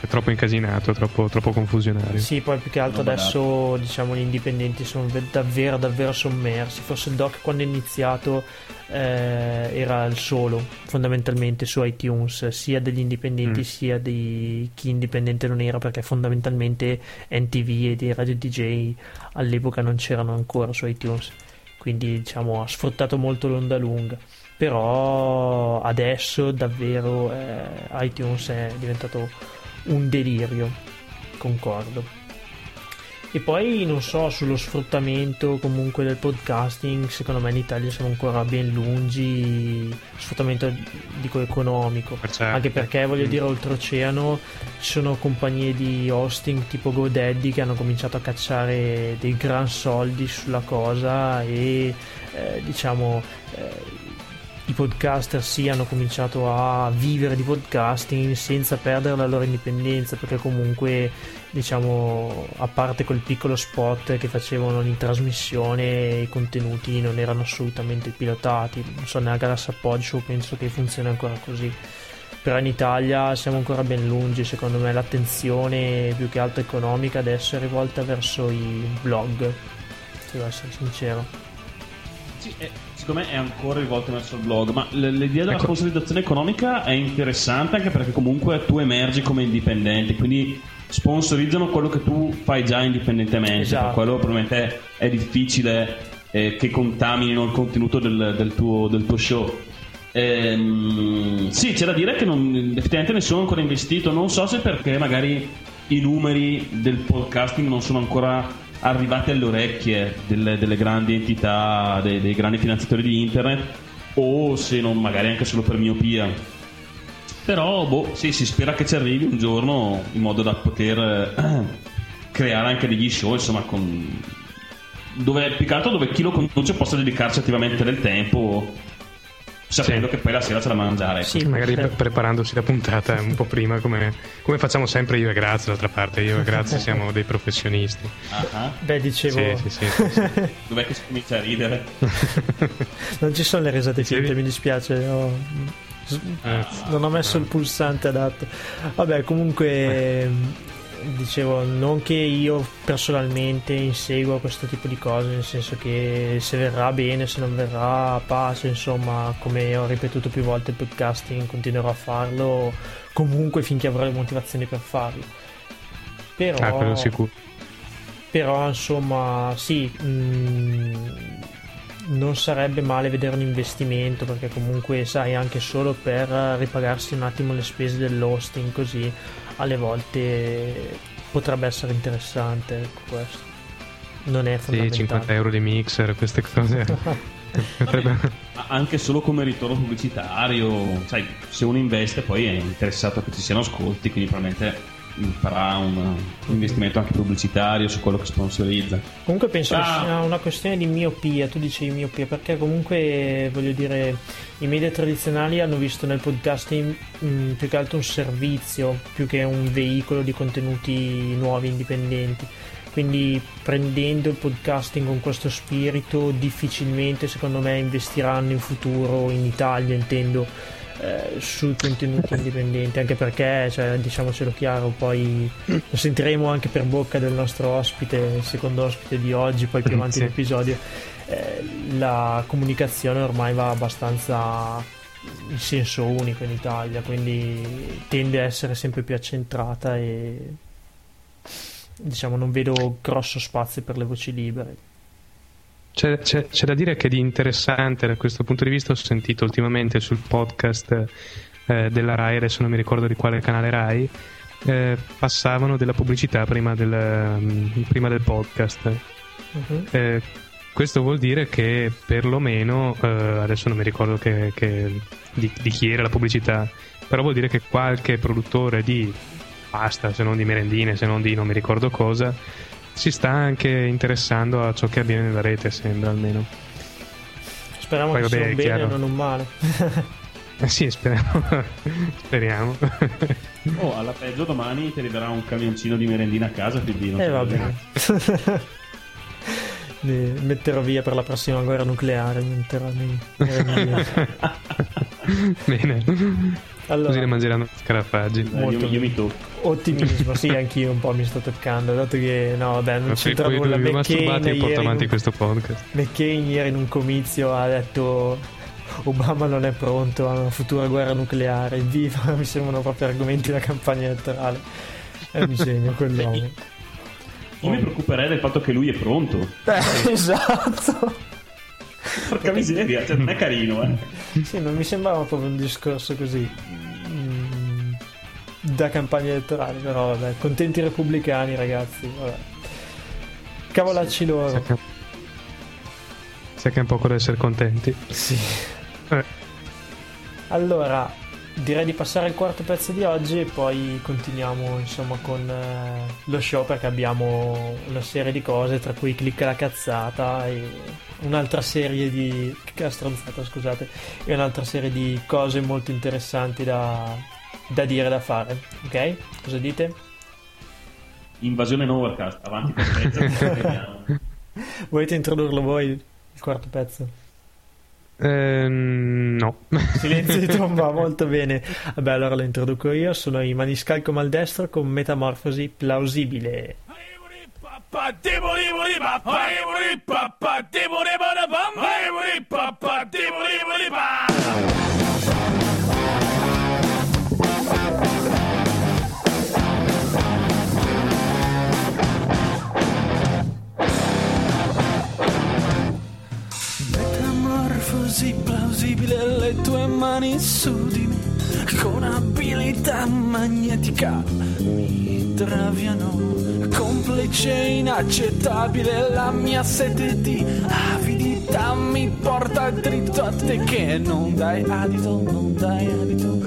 è troppo incasinato, troppo, troppo confusionario. Sì, poi più che altro Roba adesso diciamo gli indipendenti sono ve- davvero davvero sommersi. Forse il doc quando è iniziato eh, era il solo fondamentalmente su iTunes, sia degli indipendenti Mm. sia di chi indipendente non era, perché fondamentalmente NTV e dei radio DJ all'epoca non c'erano ancora su iTunes. Quindi diciamo ha sfruttato molto l'onda lunga. Però adesso davvero eh, iTunes è diventato un delirio, concordo. E poi non so, sullo sfruttamento comunque del podcasting, secondo me in Italia siamo ancora ben lungi, sfruttamento dico economico, Perciò- anche perché voglio dire oltreoceano ci sono compagnie di hosting tipo GoDaddy che hanno cominciato a cacciare dei gran soldi sulla cosa e eh, diciamo eh, i podcaster sì hanno cominciato a vivere di podcasting senza perdere la loro indipendenza perché comunque diciamo a parte quel piccolo spot che facevano in trasmissione i contenuti non erano assolutamente pilotati. Non so neanche la Show penso che funzioni ancora così. Però in Italia siamo ancora ben lungi secondo me l'attenzione più che altro economica adesso è rivolta verso i blog se devo essere sincero. Sì, è- secondo me è ancora rivolto verso il blog, ma l- l'idea della Ecco. sponsorizzazione economica è interessante anche perché comunque tu emergi come indipendente, quindi sponsorizzano quello che tu fai già indipendentemente, Esatto. per quello probabilmente è difficile eh, che contaminino il contenuto del, del tuo, del tuo show. Ehm, sì, c'è da dire che non, effettivamente nessuno ha ancora investito, non so se perché magari i numeri del podcasting non sono ancora arrivati alle orecchie delle, delle grandi entità, dei, dei grandi finanziatori di internet, o se non magari anche solo per miopia. Però, boh, sì, si spera che ci arrivi un giorno in modo da poter eh, creare anche degli show, insomma, con... dove, più che altro dove chi lo conduce possa dedicarci attivamente del tempo, sapendo Sì. che poi la sera c'è da mangiare. Sì, Magari eh, pre- preparandosi la puntata un po' prima, come, come facciamo sempre io e Grazia, d'altra parte. Io e Grazia siamo dei professionisti. Ah, ah. beh dicevo Sì, sì, sì. sì. Dov'è che si comincia a ridere? Non ci sono le risate Sì. finte, mi dispiace. ho- Eh, Non ho messo il pulsante adatto. Vabbè, comunque ehm, dicevo, non che io personalmente insegua questo tipo di cose, nel senso che se verrà bene, se non verrà pace, insomma, come ho ripetuto più volte il podcasting, continuerò a farlo comunque finché avrò le motivazioni per farlo. Però Ah, quello sicuro. però insomma sì mh, non sarebbe male vedere un investimento perché comunque sai anche solo per ripagarsi un attimo le spese dell'hosting così alle volte potrebbe essere interessante ecco questo non è Sì, fondamentale 50 euro di mixer, queste cose. Potrebbe- Ma Anche solo come ritorno pubblicitario, sai, se uno investe poi è interessato che ci siano ascolti, quindi probabilmente farà un, investimento anche pubblicitario su quello che sponsorizza. Comunque penso che Ah. sia una questione di miopia, tu dicevi miopia, perché comunque voglio dire i media tradizionali hanno visto nel podcasting mh, più che altro un servizio, più che un veicolo di contenuti nuovi, indipendenti. Quindi prendendo il podcasting con questo spirito difficilmente secondo me investiranno in futuro in Italia intendo eh, sui contenuti indipendenti anche perché cioè, diciamocelo chiaro poi lo sentiremo anche per bocca del nostro ospite il secondo ospite di oggi poi più avanti Sì. nell'episodio eh, la comunicazione ormai va abbastanza in senso unico in Italia quindi tende a essere sempre più accentrata e diciamo non vedo grosso spazio per le voci libere C'è, c'è- c'è da dire che di interessante da questo punto di vista ho sentito ultimamente sul podcast eh, della Rai, adesso non mi ricordo di quale canale Rai, eh, passavano della pubblicità prima del, mm, prima del podcast. Mhm. Eh, questo vuol dire che perlomeno, eh, adesso non mi ricordo che- che- di, di chi era la pubblicità, però vuol dire che qualche produttore di pasta, se non di merendine, se non di non mi ricordo cosa, si sta anche interessando a ciò che avviene nella rete, sembra almeno. Speriamo Poi, che sia vabbè, un è bene e chiaro. non un male. Eh sì, speriamo. speriamo. Oh, alla peggio domani ti arriverà un camioncino di merendina a casa, quindi non E Eh, va bene. Metterò via per la prossima guerra nucleare. metterò nei- nei via. Bene. Allora, Così ne mangeranno scarafaggi. Eh, Molto io, io mi tocco. ottimismo, sì, anch'io un po' mi sto toccando. Dato che no, vabbè, non Ma c'entra nulla. dove McCain masturbati e porto ieri, avanti in- questo podcast. McCain ieri in un comizio ha detto Obama non è pronto a una futura guerra nucleare. Viva, mi sembrano proprio argomenti da campagna elettorale. È un genio quell'uomo. Io mi preoccuperei del fatto che lui è pronto. Eh, esatto. Porca miseria, cioè, non è carino, eh. Sì, non mi sembrava proprio un discorso così mm, da campagna elettorale, però vabbè, contenti repubblicani ragazzi, vabbè. Cavolacci Sa loro. che, sa che è un po' da essere contenti. Sì. Eh, Allora, direi di passare al quarto pezzo di oggi e poi continuiamo insomma con eh, lo show perché abbiamo una serie di cose tra cui clicca la cazzata e un'altra serie di stronzata scusate e un'altra serie di cose molto interessanti da, da dire e da fare ok? cosa dite? Invasione overcast, avanti per pezzo. vediamo. volete introdurlo voi il quarto pezzo? Ehm, no. Silenzio di tomba, molto bene. Vabbè, allora lo introduco io. Sono i maniscalco maldestro con metamorfosi plausibile. Metamorfosi plausibile le tue mani su di me con abilità magnetica mi traviano. Complice inaccettabile la mia sete di avidità mi porta dritto a te che non dai adito non dai adito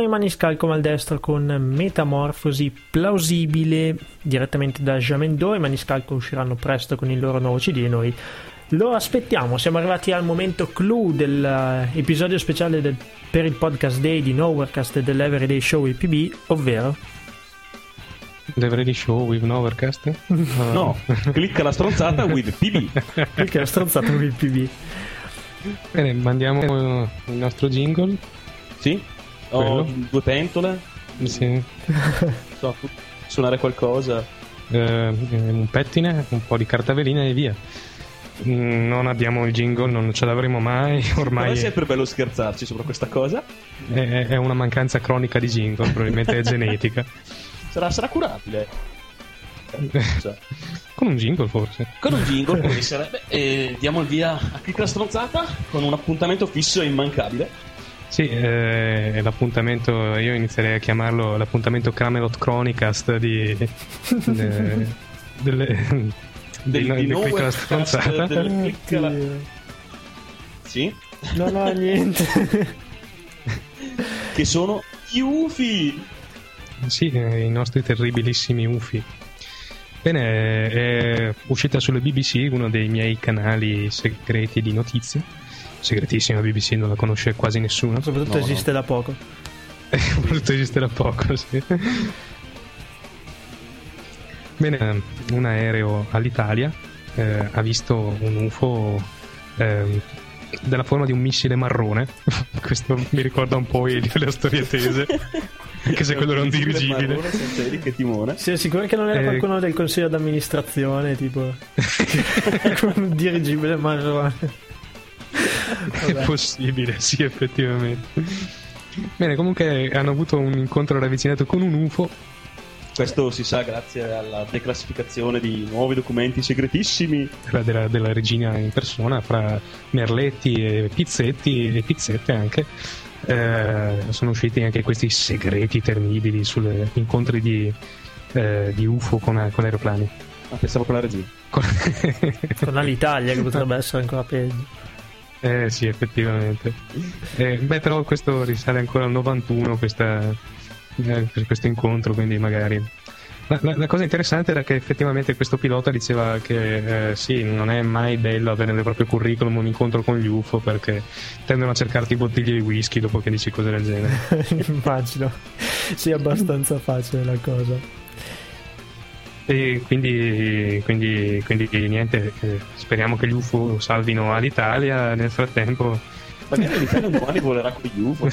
Erano i maniscalco maldestro con metamorfosi plausibile direttamente da Jamendo. I maniscalco usciranno presto con il loro nuovo CD e noi lo aspettiamo. Siamo arrivati al momento clou dell'episodio speciale del- per il podcast day di Nowherecast e dell'Everyday Show IPB, ovvero L'Everyday Show with no overcast? Ah. No, clicca la stronzata with PB. ho stronzato con il PB. Bene, mandiamo il nostro jingle. Sì? Ho Quello. due pentole, Sì. so, suonare qualcosa. Eh, un pettine, un po' di carta velina e via. Mm, Non abbiamo il jingle, non ce l'avremo mai. Ma Ormai è sempre bello scherzarci sopra questa cosa. è, è una mancanza cronica di jingle, probabilmente è genetica. Sarà, sarà curabile. Cioè, Con un jingle forse. Con un jingle può essere. Beh, e diamo il via a Click la stronzata con un appuntamento fisso e immancabile. Sì, eh, l'appuntamento, io inizierei a chiamarlo l'appuntamento Camelot Chronicast di... de- delle... Del, di, di di Nowhere quella Cast, stronzata. del click la-. Sì, No, no, niente. che sono gli UFI. Sì, eh, i nostri terribilissimi UFI. Bene, è uscita sulla BBC, uno dei miei canali segreti di notizie. Segretissima BBC, non la conosce quasi nessuno. Soprattutto No, no. esiste da poco. Soprattutto esiste da poco, sì. Bene, un aereo all'Italia eh, ha visto un UFO ehm, della forma di un missile marrone. Questo mi ricorda un po' Elio le storie tese, anche se quello era un dirigibile. marrone senza elica e timone. Sei sicuro che non era Eh. qualcuno del consiglio d'amministrazione, tipo un dirigibile marrone? È possibile, sì, effettivamente. Bene, comunque hanno avuto un incontro ravvicinato con un UFO. Questo si sa grazie alla declassificazione di nuovi documenti segretissimi. quella della, della regina in persona, fra merletti e pizzetti e pizzette anche. Eh, sono usciti anche questi segreti terribili sugli incontri di, eh, di UFO con, con aeroplani. Ah, pensavo con la regina. Con- Con l'Italia che potrebbe essere ancora peggio. Eh sì, effettivamente. Eh, beh, però questo risale ancora al 91, questa, eh, questo incontro, quindi magari. La, la- la cosa interessante era che effettivamente questo pilota diceva che eh, sì, non è mai bello avere nel proprio curriculum un incontro con gli UFO perché tendono a cercarti bottiglie di whisky dopo che dici cose del genere. Immagino sia abbastanza facile la cosa. E quindi, quindi, quindi niente, eh, speriamo che gli UFO salvino all'Italia. Nel frattempo, Magari l'Italia domani volerà con gli UFO.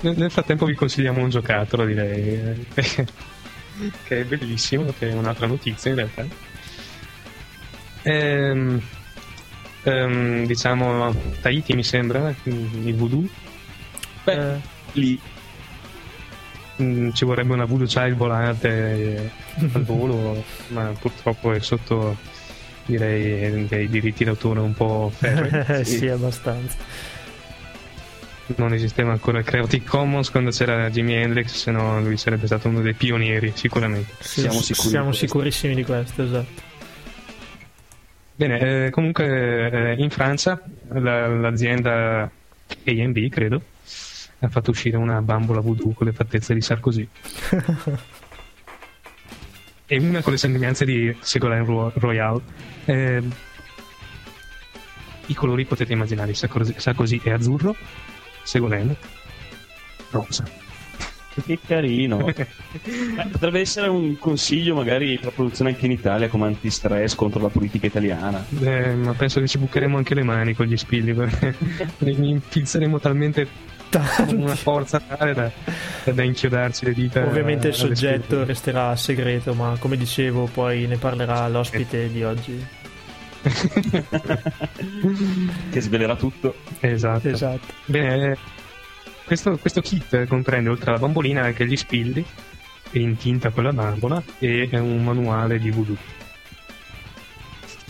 nel, frattempo vi consigliamo un giocattolo, direi, eh, che è bellissimo, che è un'altra notizia in realtà. Ehm, ehm, diciamo Tahiti mi sembra, il voodoo. Beh, lì Mm, ci vorrebbe una voodoo child volante al volo, ma purtroppo è sotto direi dei diritti d'autore un po' ferri. Eh, sì, abbastanza. non esisteva ancora il Creative Commons quando c'era Jimi Hendrix, se no lui sarebbe stato uno dei pionieri, sicuramente. Sì, Siamo sicuri siamo di sicurissimi di questo, esatto. Bene, eh, comunque eh, in Francia la- l'azienda AMB, credo, ha fatto uscire una bambola voodoo con le fattezze di Sarkozy. e una con le sembianze di Ségolène Ro- Royal. Eh, I colori potete immaginare, Sarkozy, è azzurro, Ségolène rosa. che carino. Eh, potrebbe essere un consiglio magari per la produzione anche in Italia come antistress contro la politica italiana. Eh, ma penso che ci bucheremo anche le mani con gli spilli perché li infilzeremo talmente con una forza tale da, da inchiodarci le dita. Ovviamente il soggetto resterà segreto, ma come dicevo, poi ne parlerà l'ospite di oggi. che svelerà tutto. Esatto. Esatto. Bene, eh, questo, questo kit comprende oltre alla bambolina anche gli spilli in tinta con la bambola e un manuale di voodoo.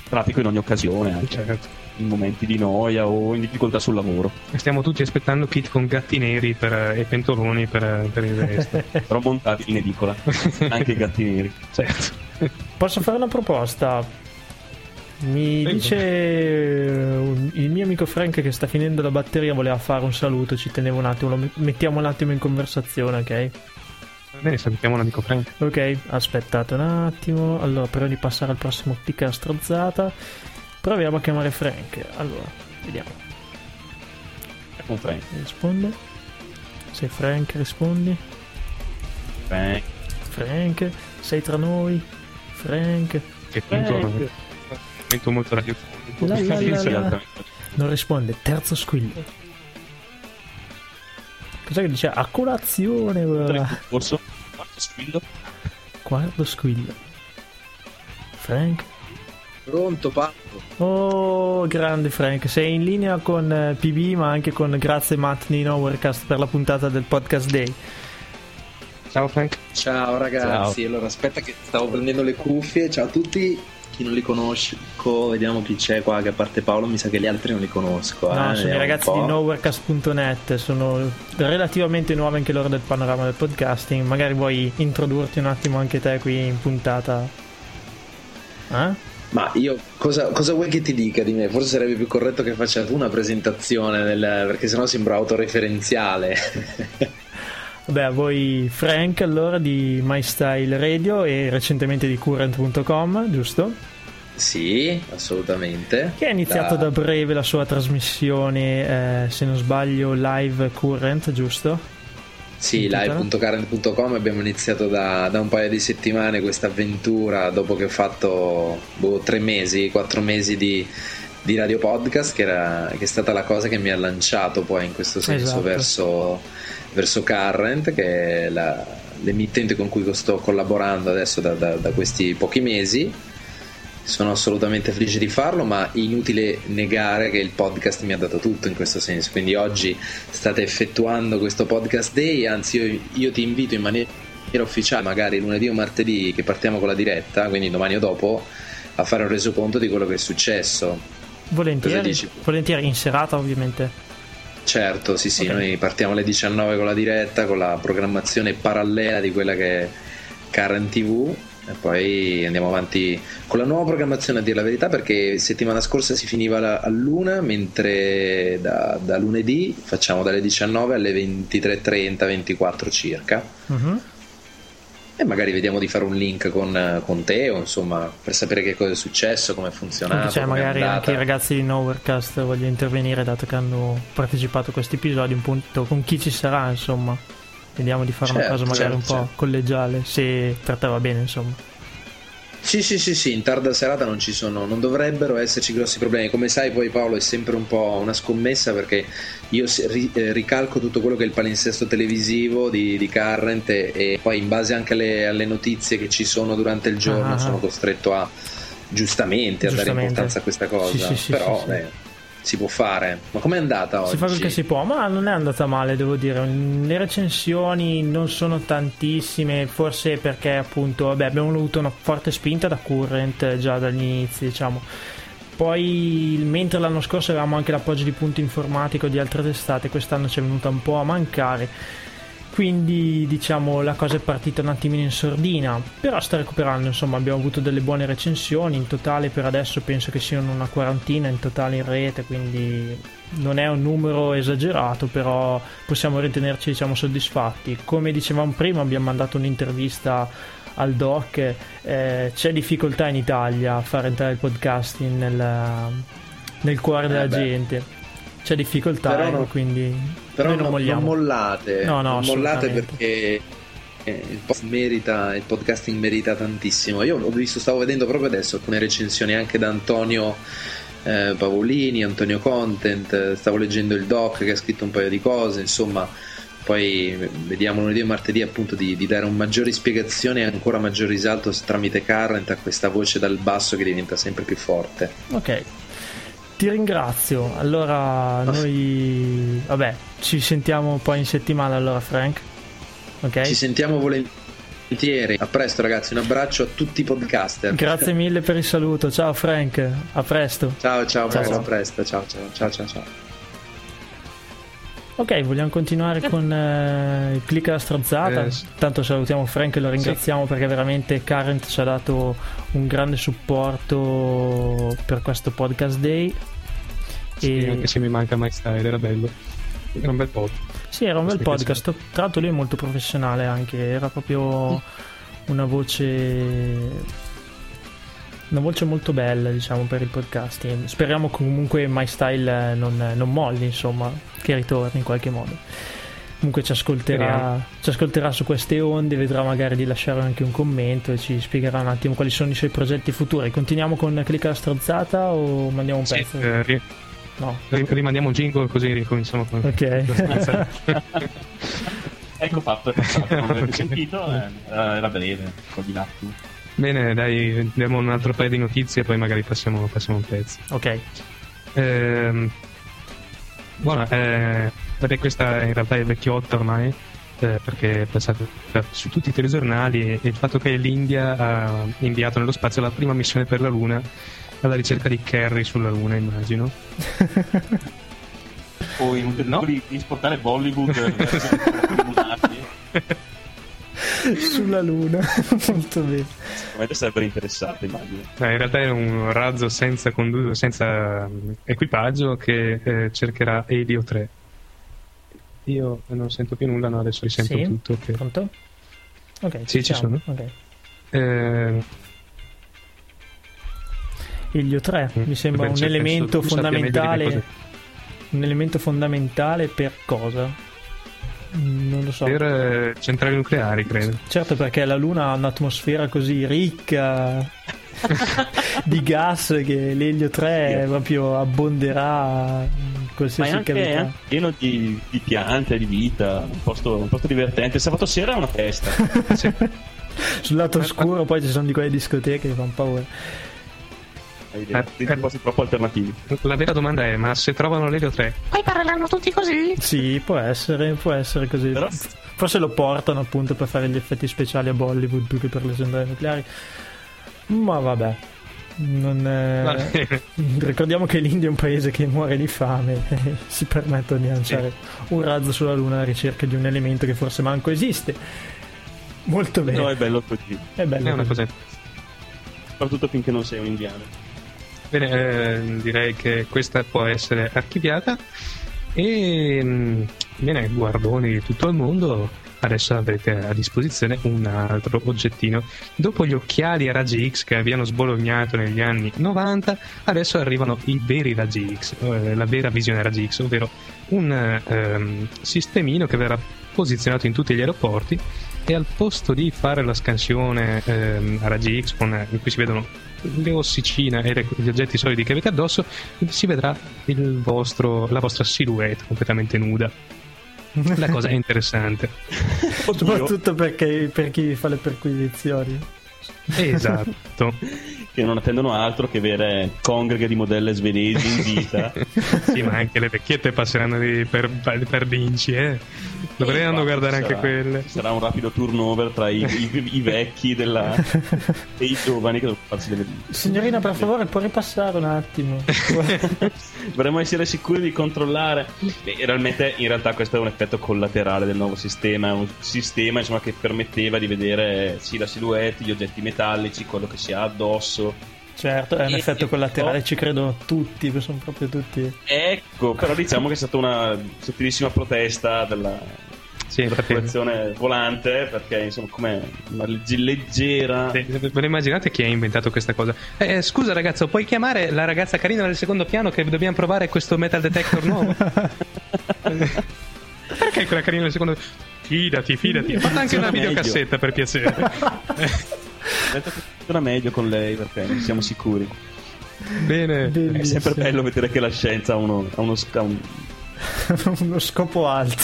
Pratico in ogni occasione, anche Certo. In momenti di noia o in difficoltà sul lavoro. Stiamo tutti aspettando kit con gatti neri per- e pentoloni per, per il resto. Però montati in edicola, anche i gatti neri. certo. Posso fare una proposta? Mi Prego. dice eh, il mio amico Frank che sta finendo la batteria, voleva fare un saluto, ci tenevo un attimo, lo met- mettiamo un attimo in conversazione, ok? Bene, salutiamo l'amico Frank. Ok, aspettate un attimo. Allora, prima di passare al prossimo picker strozzata, proviamo a chiamare Frank. Allora, vediamo. Con Frank. Risponde. Se Frank rispondi. Frank. Frank, sei tra noi. Frank. Che momento molto radiofonico. La la la. Non risponde. Terzo squillo. Cos'è che dice? A colazione. Forse quarto squillo. Quarto squillo. Frank? Pronto, Paolo? Oh, grande Frank, sei in linea con eh, PB ma anche con grazie Matt di Nowherecast per la puntata del podcast day. Ciao Frank. Ciao ragazzi, allora aspetta che stavo prendendo le cuffie, ciao a tutti. Chi non li conosco, vediamo chi c'è qua, che a parte Paolo mi sa che gli altri non li conosco. No, eh, sono i ragazzi di nowherecast.net, sono relativamente nuovi anche loro del panorama del podcasting. Magari vuoi introdurti un attimo anche te qui in puntata? Eh? Ma io cosa, cosa vuoi che ti dica di me? Forse sarebbe più corretto che faccia tu una presentazione, del- perché sennò sembra autoreferenziale. Vabbè, a voi Frank allora di My Style Radio e recentemente di current.com, giusto? sì, assolutamente. Che ha iniziato da breve la sua trasmissione, eh, se non sbaglio, live current, giusto? Sì, live.current.com abbiamo iniziato da, da un paio di settimane questa avventura dopo che ho fatto boh, tre mesi, quattro mesi di, di radio podcast, che, era, che è stata la cosa che mi ha lanciato poi in questo senso Esatto. verso, verso Current, che è la- l'emittente con cui sto collaborando adesso da, da- da questi pochi mesi. Sono assolutamente felice di farlo, ma inutile negare che il podcast mi ha dato tutto in questo senso. Quindi oggi state effettuando questo podcast day, anzi io, io ti invito in maniera ufficiale, magari lunedì o martedì che partiamo con la diretta, quindi domani o dopo, a fare un resoconto di quello che è successo. Volentieri, volentieri in serata ovviamente. Certo, sì, sì, Ok. noi partiamo alle 19 con la diretta, con la programmazione parallela di quella che è Current TV e poi andiamo avanti con la nuova programmazione a dire la verità perché settimana scorsa si finiva la- all'una mentre da, da lunedì facciamo dalle 19 alle 23.30, 24 circa Mhm. e magari vediamo di fare un link con, con te o insomma per sapere che cosa è successo, come è funzionato. Anche c'è com'è magari anche i ragazzi di Nowherecast vogliono intervenire dato che hanno partecipato a questi episodi, un punto con chi ci sarà, insomma. Vediamo di fare una Certo, cosa magari un certo, po' certo. collegiale, se per te va bene, insomma. Sì, sì, sì, sì, in tarda serata non ci sono, non dovrebbero esserci grossi problemi. Come sai, poi Paolo è sempre un po' una scommessa perché io ri- eh, ricalco tutto quello che è il palinsesto televisivo di, di Current e, e poi in base anche alle, alle notizie che ci sono durante il giorno Ah. sono costretto a giustamente a dare Giustamente. importanza a questa cosa. Sì, sì, sì, Però beh, si può fare. Ma com'è andata oggi? Si fa quel che si può, ma non è andata male, devo dire. Le recensioni non sono tantissime, forse perché appunto vabbè, abbiamo avuto una forte spinta da Current già dagli inizi, diciamo. Poi, mentre l'anno scorso avevamo anche l'appoggio di punto informatico di altre testate, quest'anno ci è venuta un po' a mancare. Quindi diciamo la cosa è partita un attimino in sordina, però sta recuperando, insomma abbiamo avuto delle buone recensioni, in totale per adesso penso che siano una quarantina in totale in rete, quindi non è un numero esagerato, però possiamo ritenerci diciamo soddisfatti. Come dicevamo prima abbiamo mandato un'intervista al doc, eh, c'è difficoltà in Italia a far entrare il podcasting nel, nel cuore della Eh beh. gente. C'è difficoltà, Però no- quindi Però non non, non mollate, No, no, non mollate perché eh, il, merita, il podcasting merita tantissimo. Io ho visto, stavo vedendo proprio adesso alcune recensioni anche da Antonio eh, Pavolini, Antonio Content, stavo leggendo il doc che ha scritto un paio di cose, insomma. Poi vediamo lunedì e martedì appunto di, di dare un maggiore spiegazione e ancora maggior risalto tramite Current a questa voce dal basso che diventa sempre più forte. Ok, ti ringrazio. Allora, noi, vabbè, ci sentiamo poi in settimana. Allora, Frank, ok? Ci sentiamo volentieri. A presto ragazzi, un abbraccio a tutti i podcaster. Grazie mille per il saluto. Ciao, Frank. A presto. Ciao ciao, Ciao, ciao. a presto, ciao ciao ciao ciao. ciao. Ok, vogliamo continuare con eh, il click alla strozzata. Eh, sì. Tanto salutiamo Frank e lo ringraziamo perché veramente Current ci ha dato un grande supporto per questo podcast day. Sì, E- anche se mi manca My Style, era bello. Era un bel po'. Sì, era un bel podcast. Tra l'altro lui è molto professionale anche, era proprio una voce una voce molto bella, diciamo, per il podcasting. Speriamo comunque My Style eh, non, non molli, insomma, che ritorni in qualche modo. Comunque ci ascolterà, ci ascolterà su queste onde, vedrà magari di lasciare anche un commento e ci spiegherà un attimo quali sono i suoi progetti futuri. Continuiamo con Click alla strozzata o mandiamo un Sì, pezzo? eh, ri- No. Ri- rimandiamo il jingle così ricominciamo con Ok. Ecco fatto, è passato, non avete sentito, eh, era era breve, coordinato. Bene, dai, diamo un altro paio di notizie e poi magari passiamo, passiamo un pezzo. ok. Ehm, buona, eh, perché questa in realtà è vecchiotta ormai, eh, perché è passata su tutti i telegiornali e, il fatto che l'India ha inviato nello spazio la prima missione per la Luna alla ricerca di Kerry sulla Luna, immagino. Poi un tentativo di, di esportare Bollywood lunari, Sulla luna. Molto bene. sicuramente sarebbero interessati, immagino. Eh, in realtà è un razzo senza, condu- senza mm, equipaggio che eh, cercherà Elio 3. Io non sento più nulla, no, adesso risento Sì. tutto. che- Pronto? Ok, Sì, ci siamo. sono. Ok. Eh, Elio 3 Mm, mi sembra beh, un cioè, elemento fondamentale. Un elemento fondamentale per cosa? Non lo so. per eh, centrali nucleari, credo. Certo, perché la Luna ha un'atmosfera così ricca di gas che l'elio 3 proprio abbonderà in Ma è qualsiasi anche, cavità. pieno di, di piante, di vita, un posto, un posto divertente. Sabato sera è una festa. Sul lato oscuro poi ci sono di quelle discoteche che fanno paura. Hai dei- posti troppo alternativi. La vera domanda è: ma se trovano l'Elio 3, Sì, può essere, può essere così. Però- Forse lo portano appunto per fare gli effetti speciali a Bollywood più che per le centrali nucleari. Ma vabbè. Non è-. Ricordiamo che l'India è un paese che muore di fame e si permettono di lanciare un razzo sulla Luna alla ricerca di un elemento che forse manco esiste. Molto bene. No, è bello così. è bello. è una così. cosa. Soprattutto finché non sei un indiano. Bene, eh, direi che questa può essere archiviata. E mm, bene, guardoni di tutto il mondo. Adesso avrete a disposizione un altro oggettino. Dopo gli occhiali a raggi X che abbiano sbolognato negli anni 90, adesso arrivano i veri raggi X, eh, la vera visione raggi X, ovvero un ehm, sistemino che verrà posizionato in tutti gli aeroporti e al posto di fare la scansione ehm, a raggi X con- in cui si vedono le ossicine e le- gli oggetti solidi che avete addosso, si vedrà il vostro- la vostra silhouette completamente nuda. La cosa è interessante. Soprattutto perché, per chi fa le perquisizioni. Esatto. che non attendono altro che vere congreghe di modelle svedesi in vita. sì, ma anche le vecchiette passeranno di- per, per vinci, eh. Dovranno Infatti, guardare anche sarà- quelle. ci Sarà un rapido turnover tra i, i- i vecchi della- e i giovani che devono farsi delle Signorina, per favore, può ripassare un attimo. Dovremmo essere sicuri di controllare. Beh, realmente, in realtà, questo è un effetto collaterale del nuovo sistema. È un sistema insomma, che permetteva di vedere sì, la silhouette, gli oggetti metallici, quello che si ha addosso. Certo, è un E- effetto collaterale, ci credono tutti, sono proprio tutti. Ecco, però diciamo che è stata una sottilissima protesta della Sì, popolazione volante perché insomma come una legge- leggera Sì, Ve lo immaginate chi ha inventato questa cosa? Eh, scusa ragazzo, puoi chiamare la ragazza carina del secondo piano che dobbiamo provare questo metal detector nuovo? Perché quella carina del secondo Fidati, fidati. Fatta anche una Funziona meglio. videocassetta per piacere. Ho detto che funziona meglio con lei perché non siamo sicuri Bene. è Bellissimo. sempre bello vedere che la scienza ha uno, ha uno sca- un- Uno scopo alto.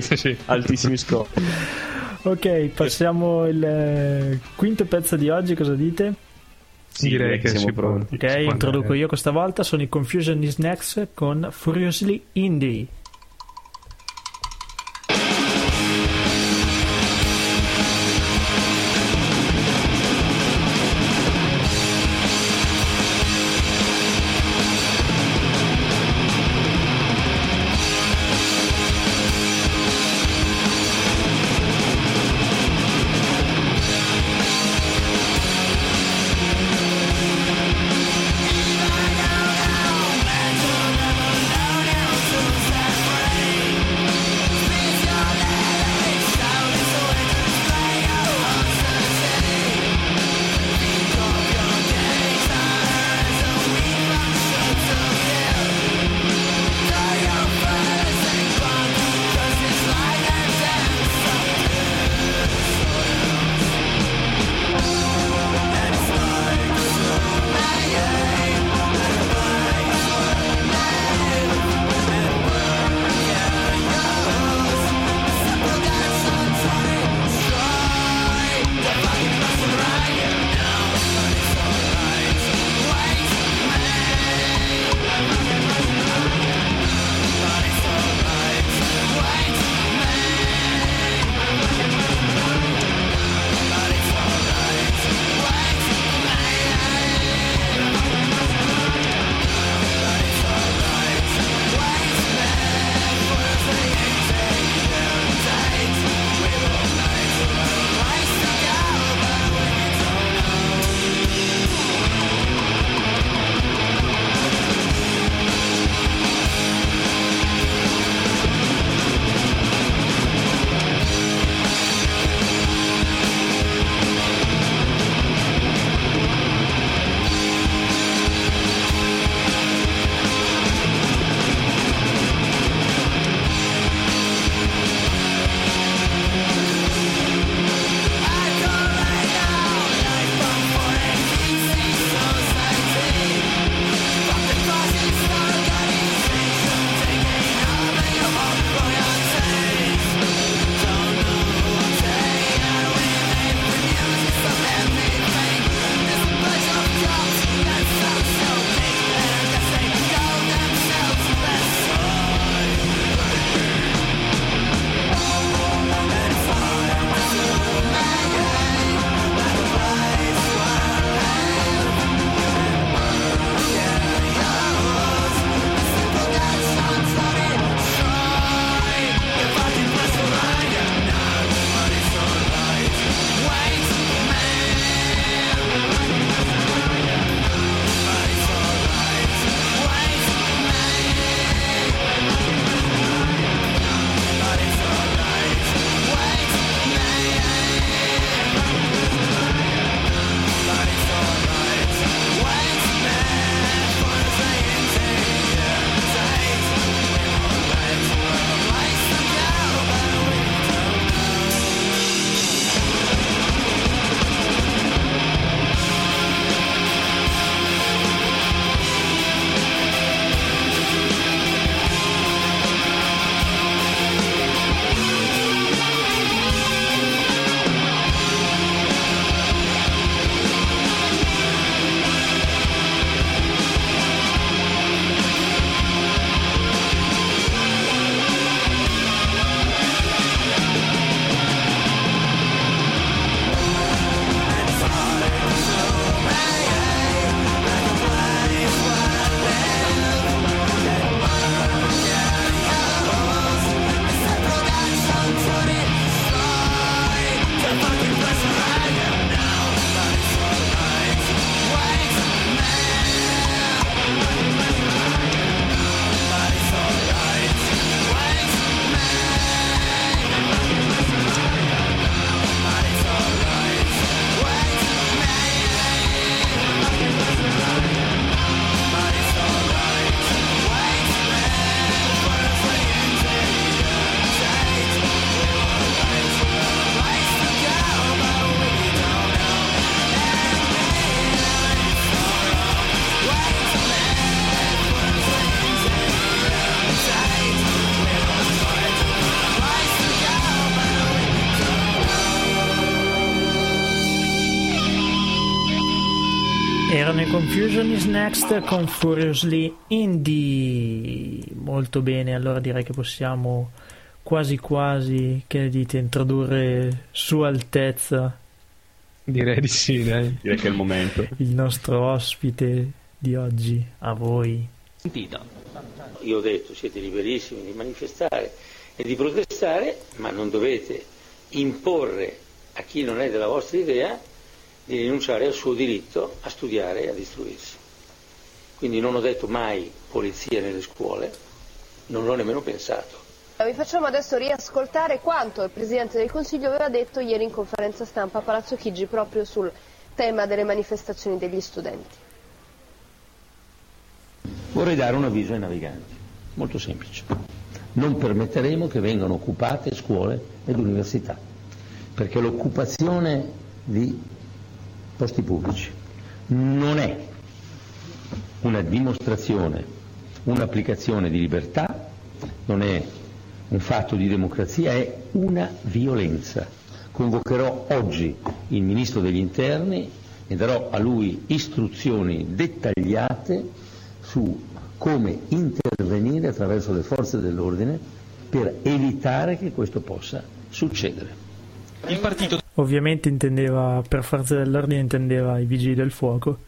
Sì, sì. altissimi scopi ok, passiamo il eh, quinto pezzo di oggi, cosa dite? Sì, Direi che siamo si può- pronti Ok, introduco andare. io questa volta, sono i Confusion is Next con Furiously Indie. Confusion is Next con Furiously Indie. Molto bene, allora direi che possiamo quasi quasi, che ne dite, introdurre Sua Altezza, Direi di sì, dai. Direi che è il momento. il nostro ospite di oggi, a voi. sentita. Io ho detto siete liberissimi di manifestare e di protestare, ma non dovete imporre a chi non è della vostra idea di rinunciare al suo diritto a studiare e a istruirsi. Quindi non ho detto mai polizia nelle scuole, non l'ho nemmeno pensato. Vi facciamo adesso riascoltare quanto il Presidente del Consiglio aveva detto ieri in conferenza stampa a Palazzo Chigi proprio sul tema delle manifestazioni degli studenti. Vorrei dare un avviso ai naviganti, molto semplice. Non permetteremo che vengano occupate scuole ed università, perché l'occupazione di posti pubblici non è una dimostrazione, un'applicazione di libertà, non è un fatto di democrazia, è una violenza. Convocherò oggi il Ministro degli Interni e darò a lui istruzioni dettagliate su come intervenire attraverso le forze dell'ordine per evitare che questo possa succedere. Ovviamente intendeva, per forza dell'ordine, intendeva i vigili del fuoco.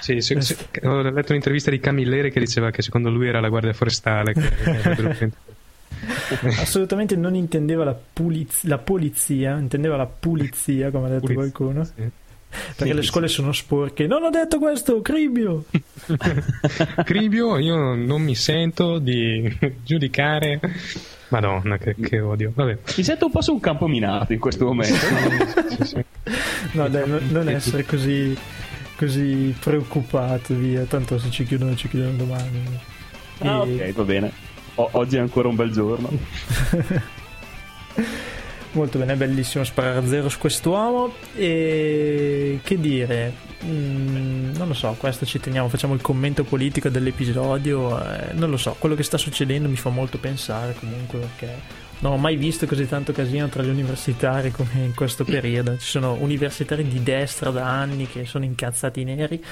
Sì, se- se- ho letto un'intervista di Camilleri che diceva che secondo lui era la guardia forestale. Che, che. Assolutamente non intendeva la, puliz- la polizia, intendeva la pulizia, come ha detto Pulizia, qualcuno. sì. Perché le scuole sono sporche. Non ho detto questo, Cribio! Cribio, io non mi sento di giudicare. Madonna, che, che odio. Vabbè. Mi sento un po' su un campo minato in questo momento. Sì, sì. No, dai, non- non essere così, così preoccupato, via. Tanto se ci chiudono, ci chiudono domani. Ah, E- ok, va bene. O- oggi è ancora un bel giorno. Molto bene, bellissimo sparare a zero su quest'uomo. E che dire, mm, non lo so, questo ci teniamo, facciamo il commento politico dell'episodio. eh, non lo so, quello che sta succedendo mi fa molto pensare comunque perché non ho mai visto così tanto casino tra gli universitari come in questo periodo. Ci sono universitari di destra da anni che sono incazzati neri.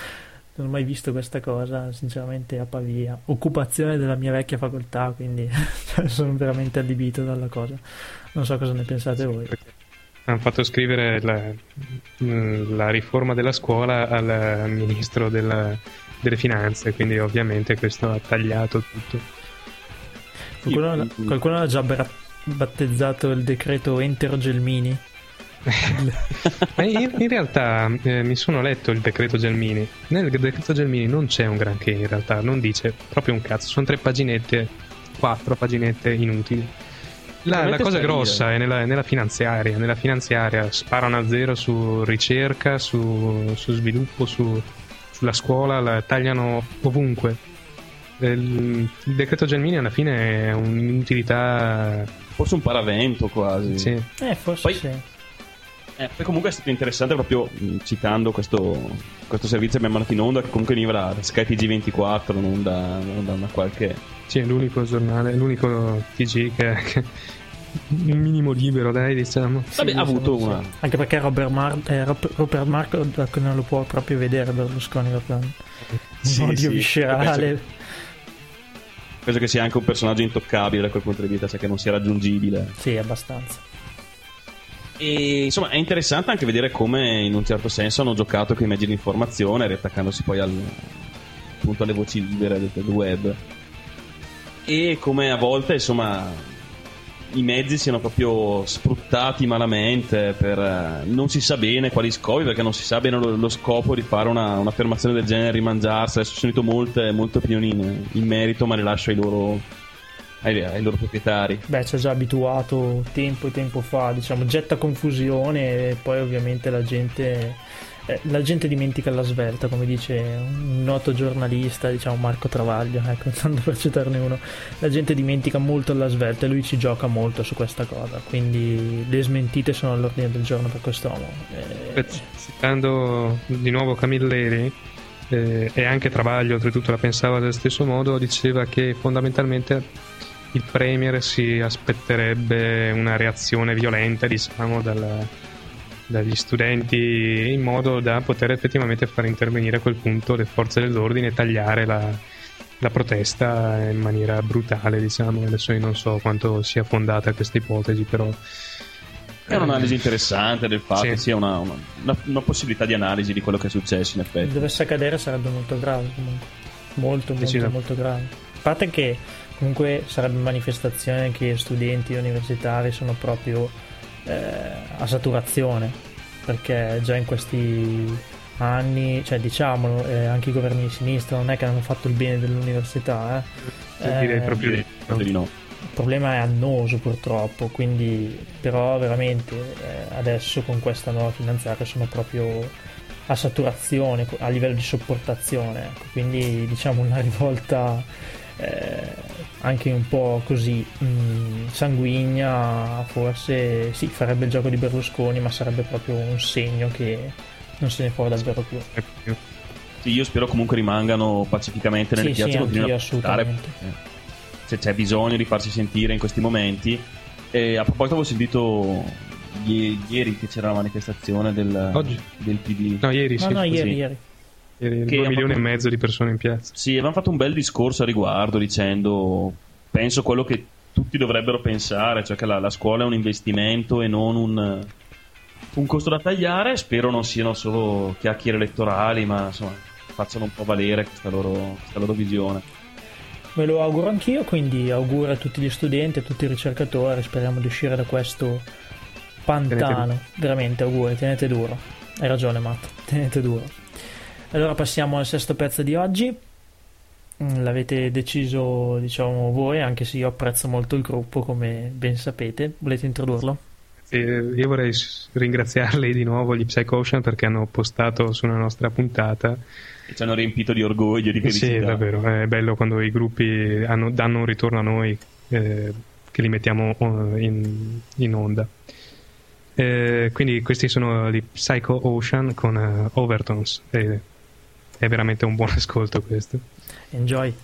Non ho mai visto questa cosa, sinceramente, a Pavia. Occupazione della mia vecchia facoltà, quindi sono veramente adibito dalla cosa. Non so cosa ne pensate voi. Hanno fatto scrivere la, mh, la riforma della scuola al ministro della- delle finanze, quindi ovviamente questo ha tagliato tutto. Qualcuno, qualcuno ha già battezzato il decreto Entero Gelmini. Ma in, in realtà eh, mi sono letto il decreto Gelmini. Nel decreto Gelmini non c'è un granché, in realtà, non dice proprio un cazzo. Sono tre paginette, quattro paginette inutili. La, la cosa grossa è nella, nella finanziaria. Nella finanziaria sparano a zero su ricerca, su, su sviluppo, su- sulla scuola, la tagliano ovunque. Il, il decreto Gelmini alla fine è un'inutilità. Forse un paravento quasi. Sì. Eh, forse Poi- sì. Eh, poi comunque è stato interessante proprio mh, citando questo, questo servizio che abbiamo mandato in onda che comunque veniva da da Sky TG24 non da, non da una qualche Sì, è l'unico giornale, l'unico TG che, che un minimo libero, dai, diciamo. Vabbè, ha avuto Sì, una Anche perché Robert, Mar- eh, Rupert Murdoch non lo può proprio vedere Berlusconi proprio un Sì, odio sì, viscerale. penso che sia anche un personaggio intoccabile da quel punto di vista cioè che non sia raggiungibile Sì, abbastanza. E insomma è interessante anche vedere come in un certo senso hanno giocato con i mezzi di informazione riattaccandosi poi al, appunto alle voci libere del, del web. E come a volte insomma i mezzi siano proprio sfruttati malamente per eh, non si sa bene quali scopi perché non si sa bene lo, lo scopo di fare una, un'affermazione del genere rimangiarsi. Adesso ho sentito molte, molte opinioni in, in merito ma le lascio ai loro ai, ai loro proprietari Beh, ci ha già abituato tempo e tempo fa, diciamo, getta confusione e poi ovviamente la gente, eh, la gente dimentica la svelta, come dice un noto giornalista, diciamo Marco Travaglio, ecco, tanto per citarne uno, la gente dimentica molto la svelta e lui ci gioca molto su questa cosa, quindi le smentite sono all'ordine del giorno per quest'uomo. Eh, Citando di nuovo Camilleri, eh, e anche Travaglio, oltretutto la pensava dello stesso modo, diceva che fondamentalmente il Premier si aspetterebbe una reazione violenta, diciamo, dal, dagli studenti in modo da poter effettivamente far intervenire a quel punto le forze dell'ordine e tagliare la, la protesta in maniera brutale, diciamo. Adesso io non so quanto sia fondata questa ipotesi, però È un'analisi interessante del fatto Sì. che sia una, una- una- una possibilità di analisi di quello che è successo in Se effetti. dovesse accadere sarebbe molto grave comunque. Molto, molto, molto grave. A parte che comunque sarebbe manifestazione che studenti universitari sono proprio eh, a saturazione. Perché già in questi anni, cioè diciamolo, eh, anche i governi di sinistra non è che hanno fatto il bene dell'università. Eh. Direi Eh, proprio Direi no. di no. il problema è annoso purtroppo, quindi però veramente eh, adesso con questa nuova finanziaria sono proprio a saturazione, a livello di sopportazione, ecco. quindi diciamo una rivolta eh, anche un po' così mh, sanguigna, forse sì, farebbe il gioco di Berlusconi, ma sarebbe proprio un segno che non se ne può davvero più. Sì, io spero comunque rimangano pacificamente nelle Sì, piazze sì, continuino a portare assolutamente. se c'è bisogno di farsi sentire in questi momenti. E a proposito, avevo sentito ie- ieri che c'era la manifestazione del, Oggi? del PD. No, ieri No, sì. no, ieri, ieri. Ieri Che due ha milioni fatto- e mezzo di persone in piazza. Sì, avevamo fatto un bel discorso a riguardo dicendo, penso quello che tutti dovrebbero pensare, cioè che la, la scuola è un investimento e non un, un costo da tagliare. Spero non siano solo chiacchiere elettorali, ma insomma facciano un po' valere questa loro, questa loro visione. Me lo auguro anch'io, quindi auguro a tutti gli studenti, a tutti i ricercatori, speriamo di uscire da questo pantano. Veramente auguri, tenete duro. Hai ragione Matt, tenete duro. Allora passiamo al sesto pezzo di oggi. Mm, L'avete deciso, diciamo, voi, anche se io apprezzo molto il gruppo, come ben sapete. Volete introdurlo? E io vorrei ringraziarli di nuovo, gli Psycho Ocean, perché hanno postato sulla nostra puntata. E ci hanno riempito di orgoglio, di felicità. Sì, davvero, è bello quando i gruppi hanno- danno un ritorno a noi eh, che li mettiamo eh, in, in onda. Eh, quindi questi sono gli Psycho Ocean con eh, Overtones. e è veramente un buon ascolto questo. Enjoy.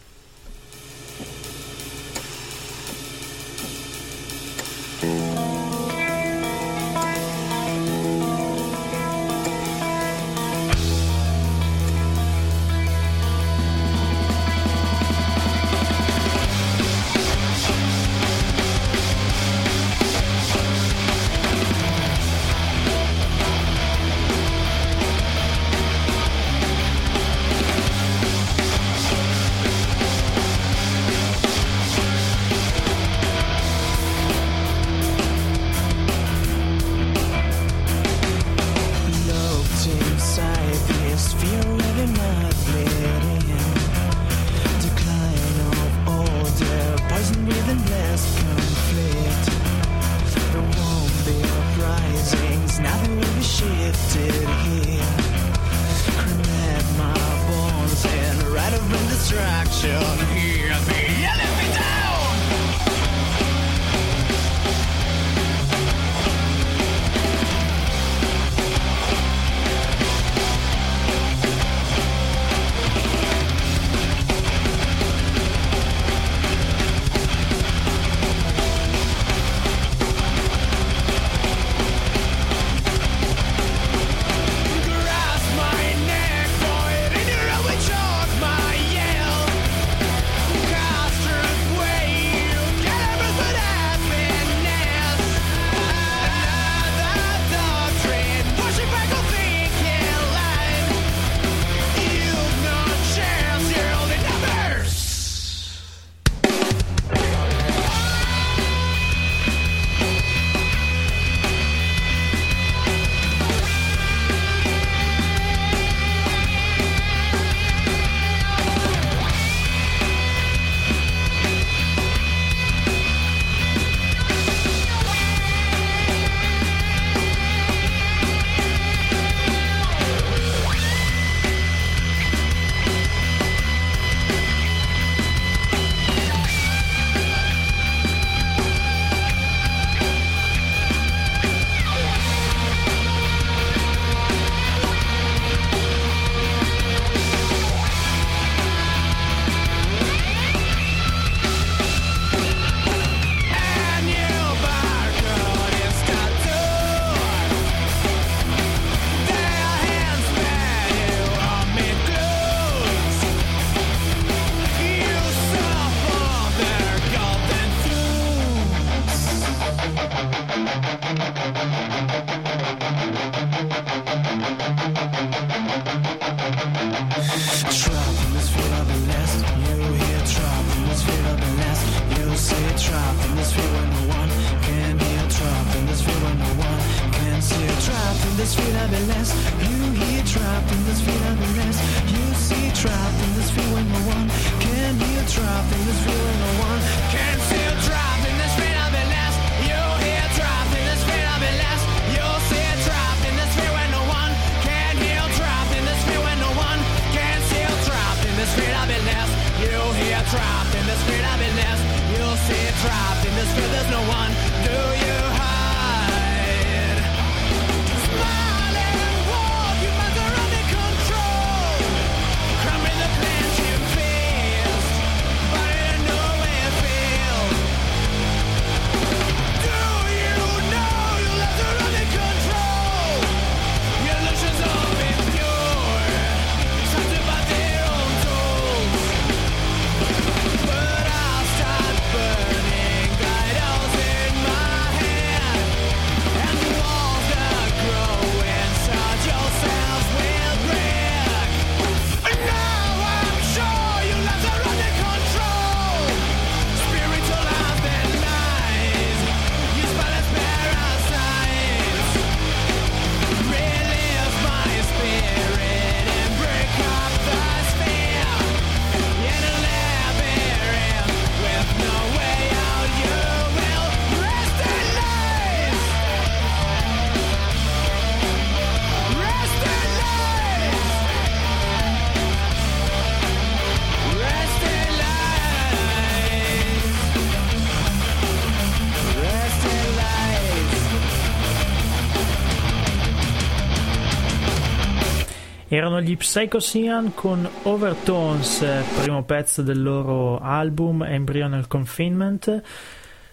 Erano gli Psychosian con Overtones, eh, primo pezzo del loro album Embryonal Confinement.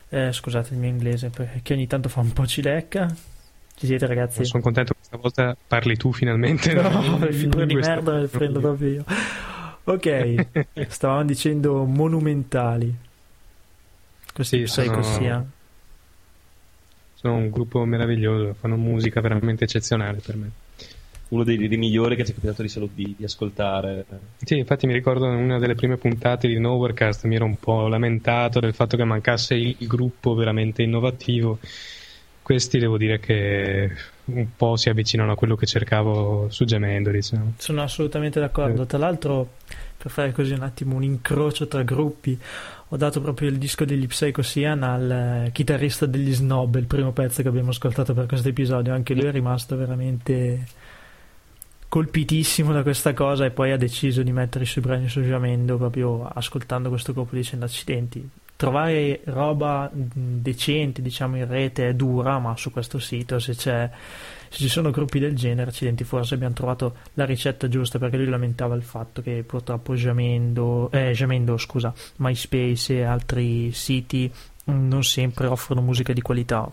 Eh, scusate il mio inglese perché ogni tanto fa un po' cilecca. Ci siete ragazzi? Sono contento che stavolta parli tu finalmente. No, in- le figure di merda me le prendo proprio io. Ok, stavamo dicendo monumentali. Questi Sì, sono- Psychosian. Sono un gruppo meraviglioso, fanno musica veramente eccezionale per me. Uno dei, dei migliori che ci è capitato di, di, di ascoltare. Sì, infatti mi ricordo in una delle prime puntate di Nowherecast mi ero un po' lamentato del fatto che mancasse il, il gruppo veramente innovativo. Questi devo dire che un po' si avvicinano a quello che cercavo su Gemendo, diciamo. Sono assolutamente d'accordo. Eh. Tra l'altro, per fare così un attimo un incrocio tra gruppi, ho dato proprio il disco degli Psychosian al eh, chitarrista degli Snob, il primo pezzo che abbiamo ascoltato per questo episodio. Anche lui è rimasto veramente colpitissimo da questa cosa e poi ha deciso di mettere i suoi brani su Jamendo proprio ascoltando questo gruppo dicendo accidenti. Trovare roba decente, diciamo, in rete è dura, ma su questo sito se se ci sono gruppi del genere, accidenti, forse abbiamo trovato la ricetta giusta perché lui lamentava il fatto che purtroppo Jamendo, eh, Jamendo scusa, MySpace e altri siti non sempre offrono musica di qualità.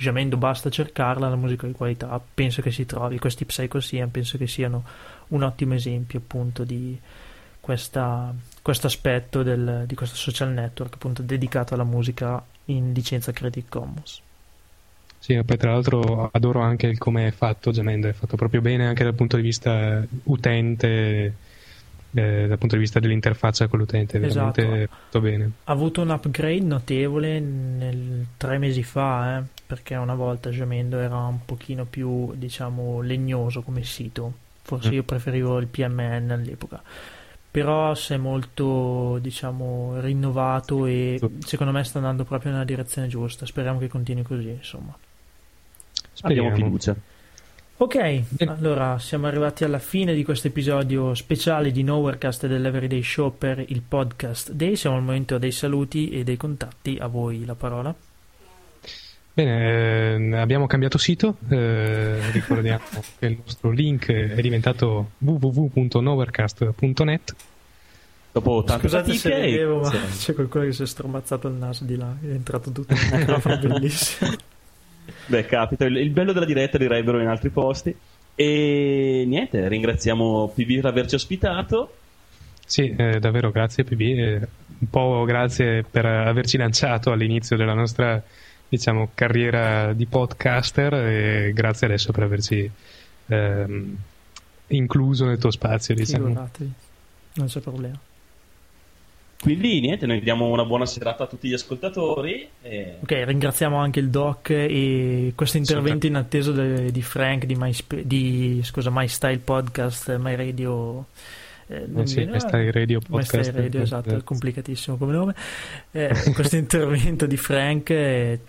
Jamendo basta cercarla, la musica di qualità, penso che si trovi. Questi Psychosian penso che siano un ottimo esempio appunto di questo aspetto di questo social network appunto dedicato alla musica in licenza Creative Commons. Sì, poi tra l'altro adoro anche il come è fatto Gemendo, è fatto proprio bene anche dal punto di vista utente, eh, dal punto di vista dell'interfaccia con l'utente, è veramente Esatto. fatto bene. Ha avuto un upgrade notevole nel, tre mesi fa, eh, perché una volta Jamendo era un pochino più, diciamo, legnoso come sito. Forse Mm. io preferivo il PMN all'epoca. Però si è molto, diciamo, rinnovato e secondo me sta andando proprio nella direzione giusta. Speriamo che continui così, insomma. Speriamo. Abbiamo fiducia. Ok, allora siamo arrivati alla fine di questo episodio speciale di Nowherecast dell'Everyday Show per il podcast Day. Siamo al momento dei saluti e dei contatti. A voi la parola. Bene, eh, abbiamo cambiato sito, eh, ricordiamo che il nostro link è diventato www.nowherecast.net Dopo tante Scusate se vedevo, ma sì. c'è qualcuno che si è stromazzato il naso di là. È entrato tutto in un microfono bellissimo. Beh, capita, il, il bello della diretta direbbero in altri posti. E niente, ringraziamo PB per averci ospitato. Sì, eh, davvero grazie PB, eh, un po' grazie per averci lanciato all'inizio della nostra diciamo, carriera di podcaster e grazie adesso per averci ehm, incluso nel tuo spazio, diciamo. Figuratevi, non c'è problema. Quindi niente, noi diamo una buona serata a tutti gli ascoltatori. E... Ok, ringraziamo anche il Doc e questo intervento in attesa de- di Frank di, My, Sp- di scusa, My Style Podcast, My Radio. Eh, Eh sì, My Style Radio My Style Podcast, Radio, eh, esatto, eh. è complicatissimo come nome. Eh, questo intervento di Frank, eh,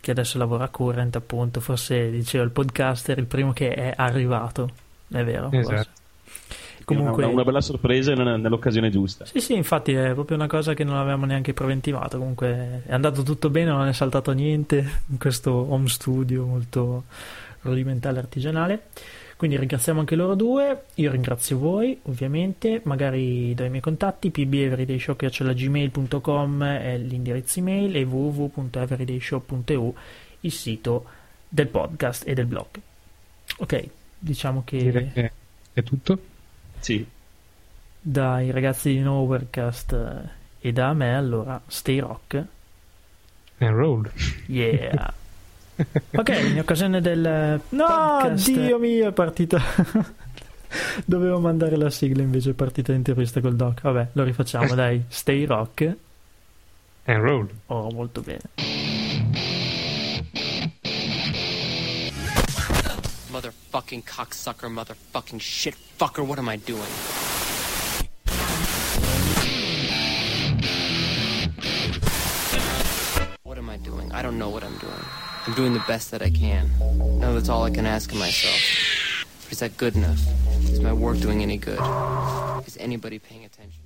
che adesso lavora a Current, appunto, forse diceva il podcaster, il primo che è arrivato, è vero? forse. Comunque, una, una bella sorpresa nell'occasione giusta. sì, sì, infatti è proprio una cosa che non avevamo neanche preventivato. Comunque è andato tutto bene, non è saltato niente in questo home studio molto rudimentale artigianale. Quindi ringraziamo anche loro due. Io ringrazio voi, ovviamente. Magari dai miei contatti: pbeverydayshow.gmail.com è l'indirizzo email e www.everydayshow.eu il sito del podcast e del blog. Ok, diciamo che Direi che è tutto. Sì. dai ragazzi di Nowherecast eh, e da me allora stay rock. And roll. yeah. Ok in occasione del no podcast- dio mio è partita. Dovevo mandare la sigla invece è partita l'intervista col doc. Vabbè lo rifacciamo dai. Stay rock. And roll. oh molto bene Motherfucking cocksucker, motherfucking shit fucker, what am I doing? What am I doing? I don't know what I'm doing. I'm doing the best that I can. Now that's all I can ask of myself. Is that good enough? Is my work doing any good? Is anybody paying attention?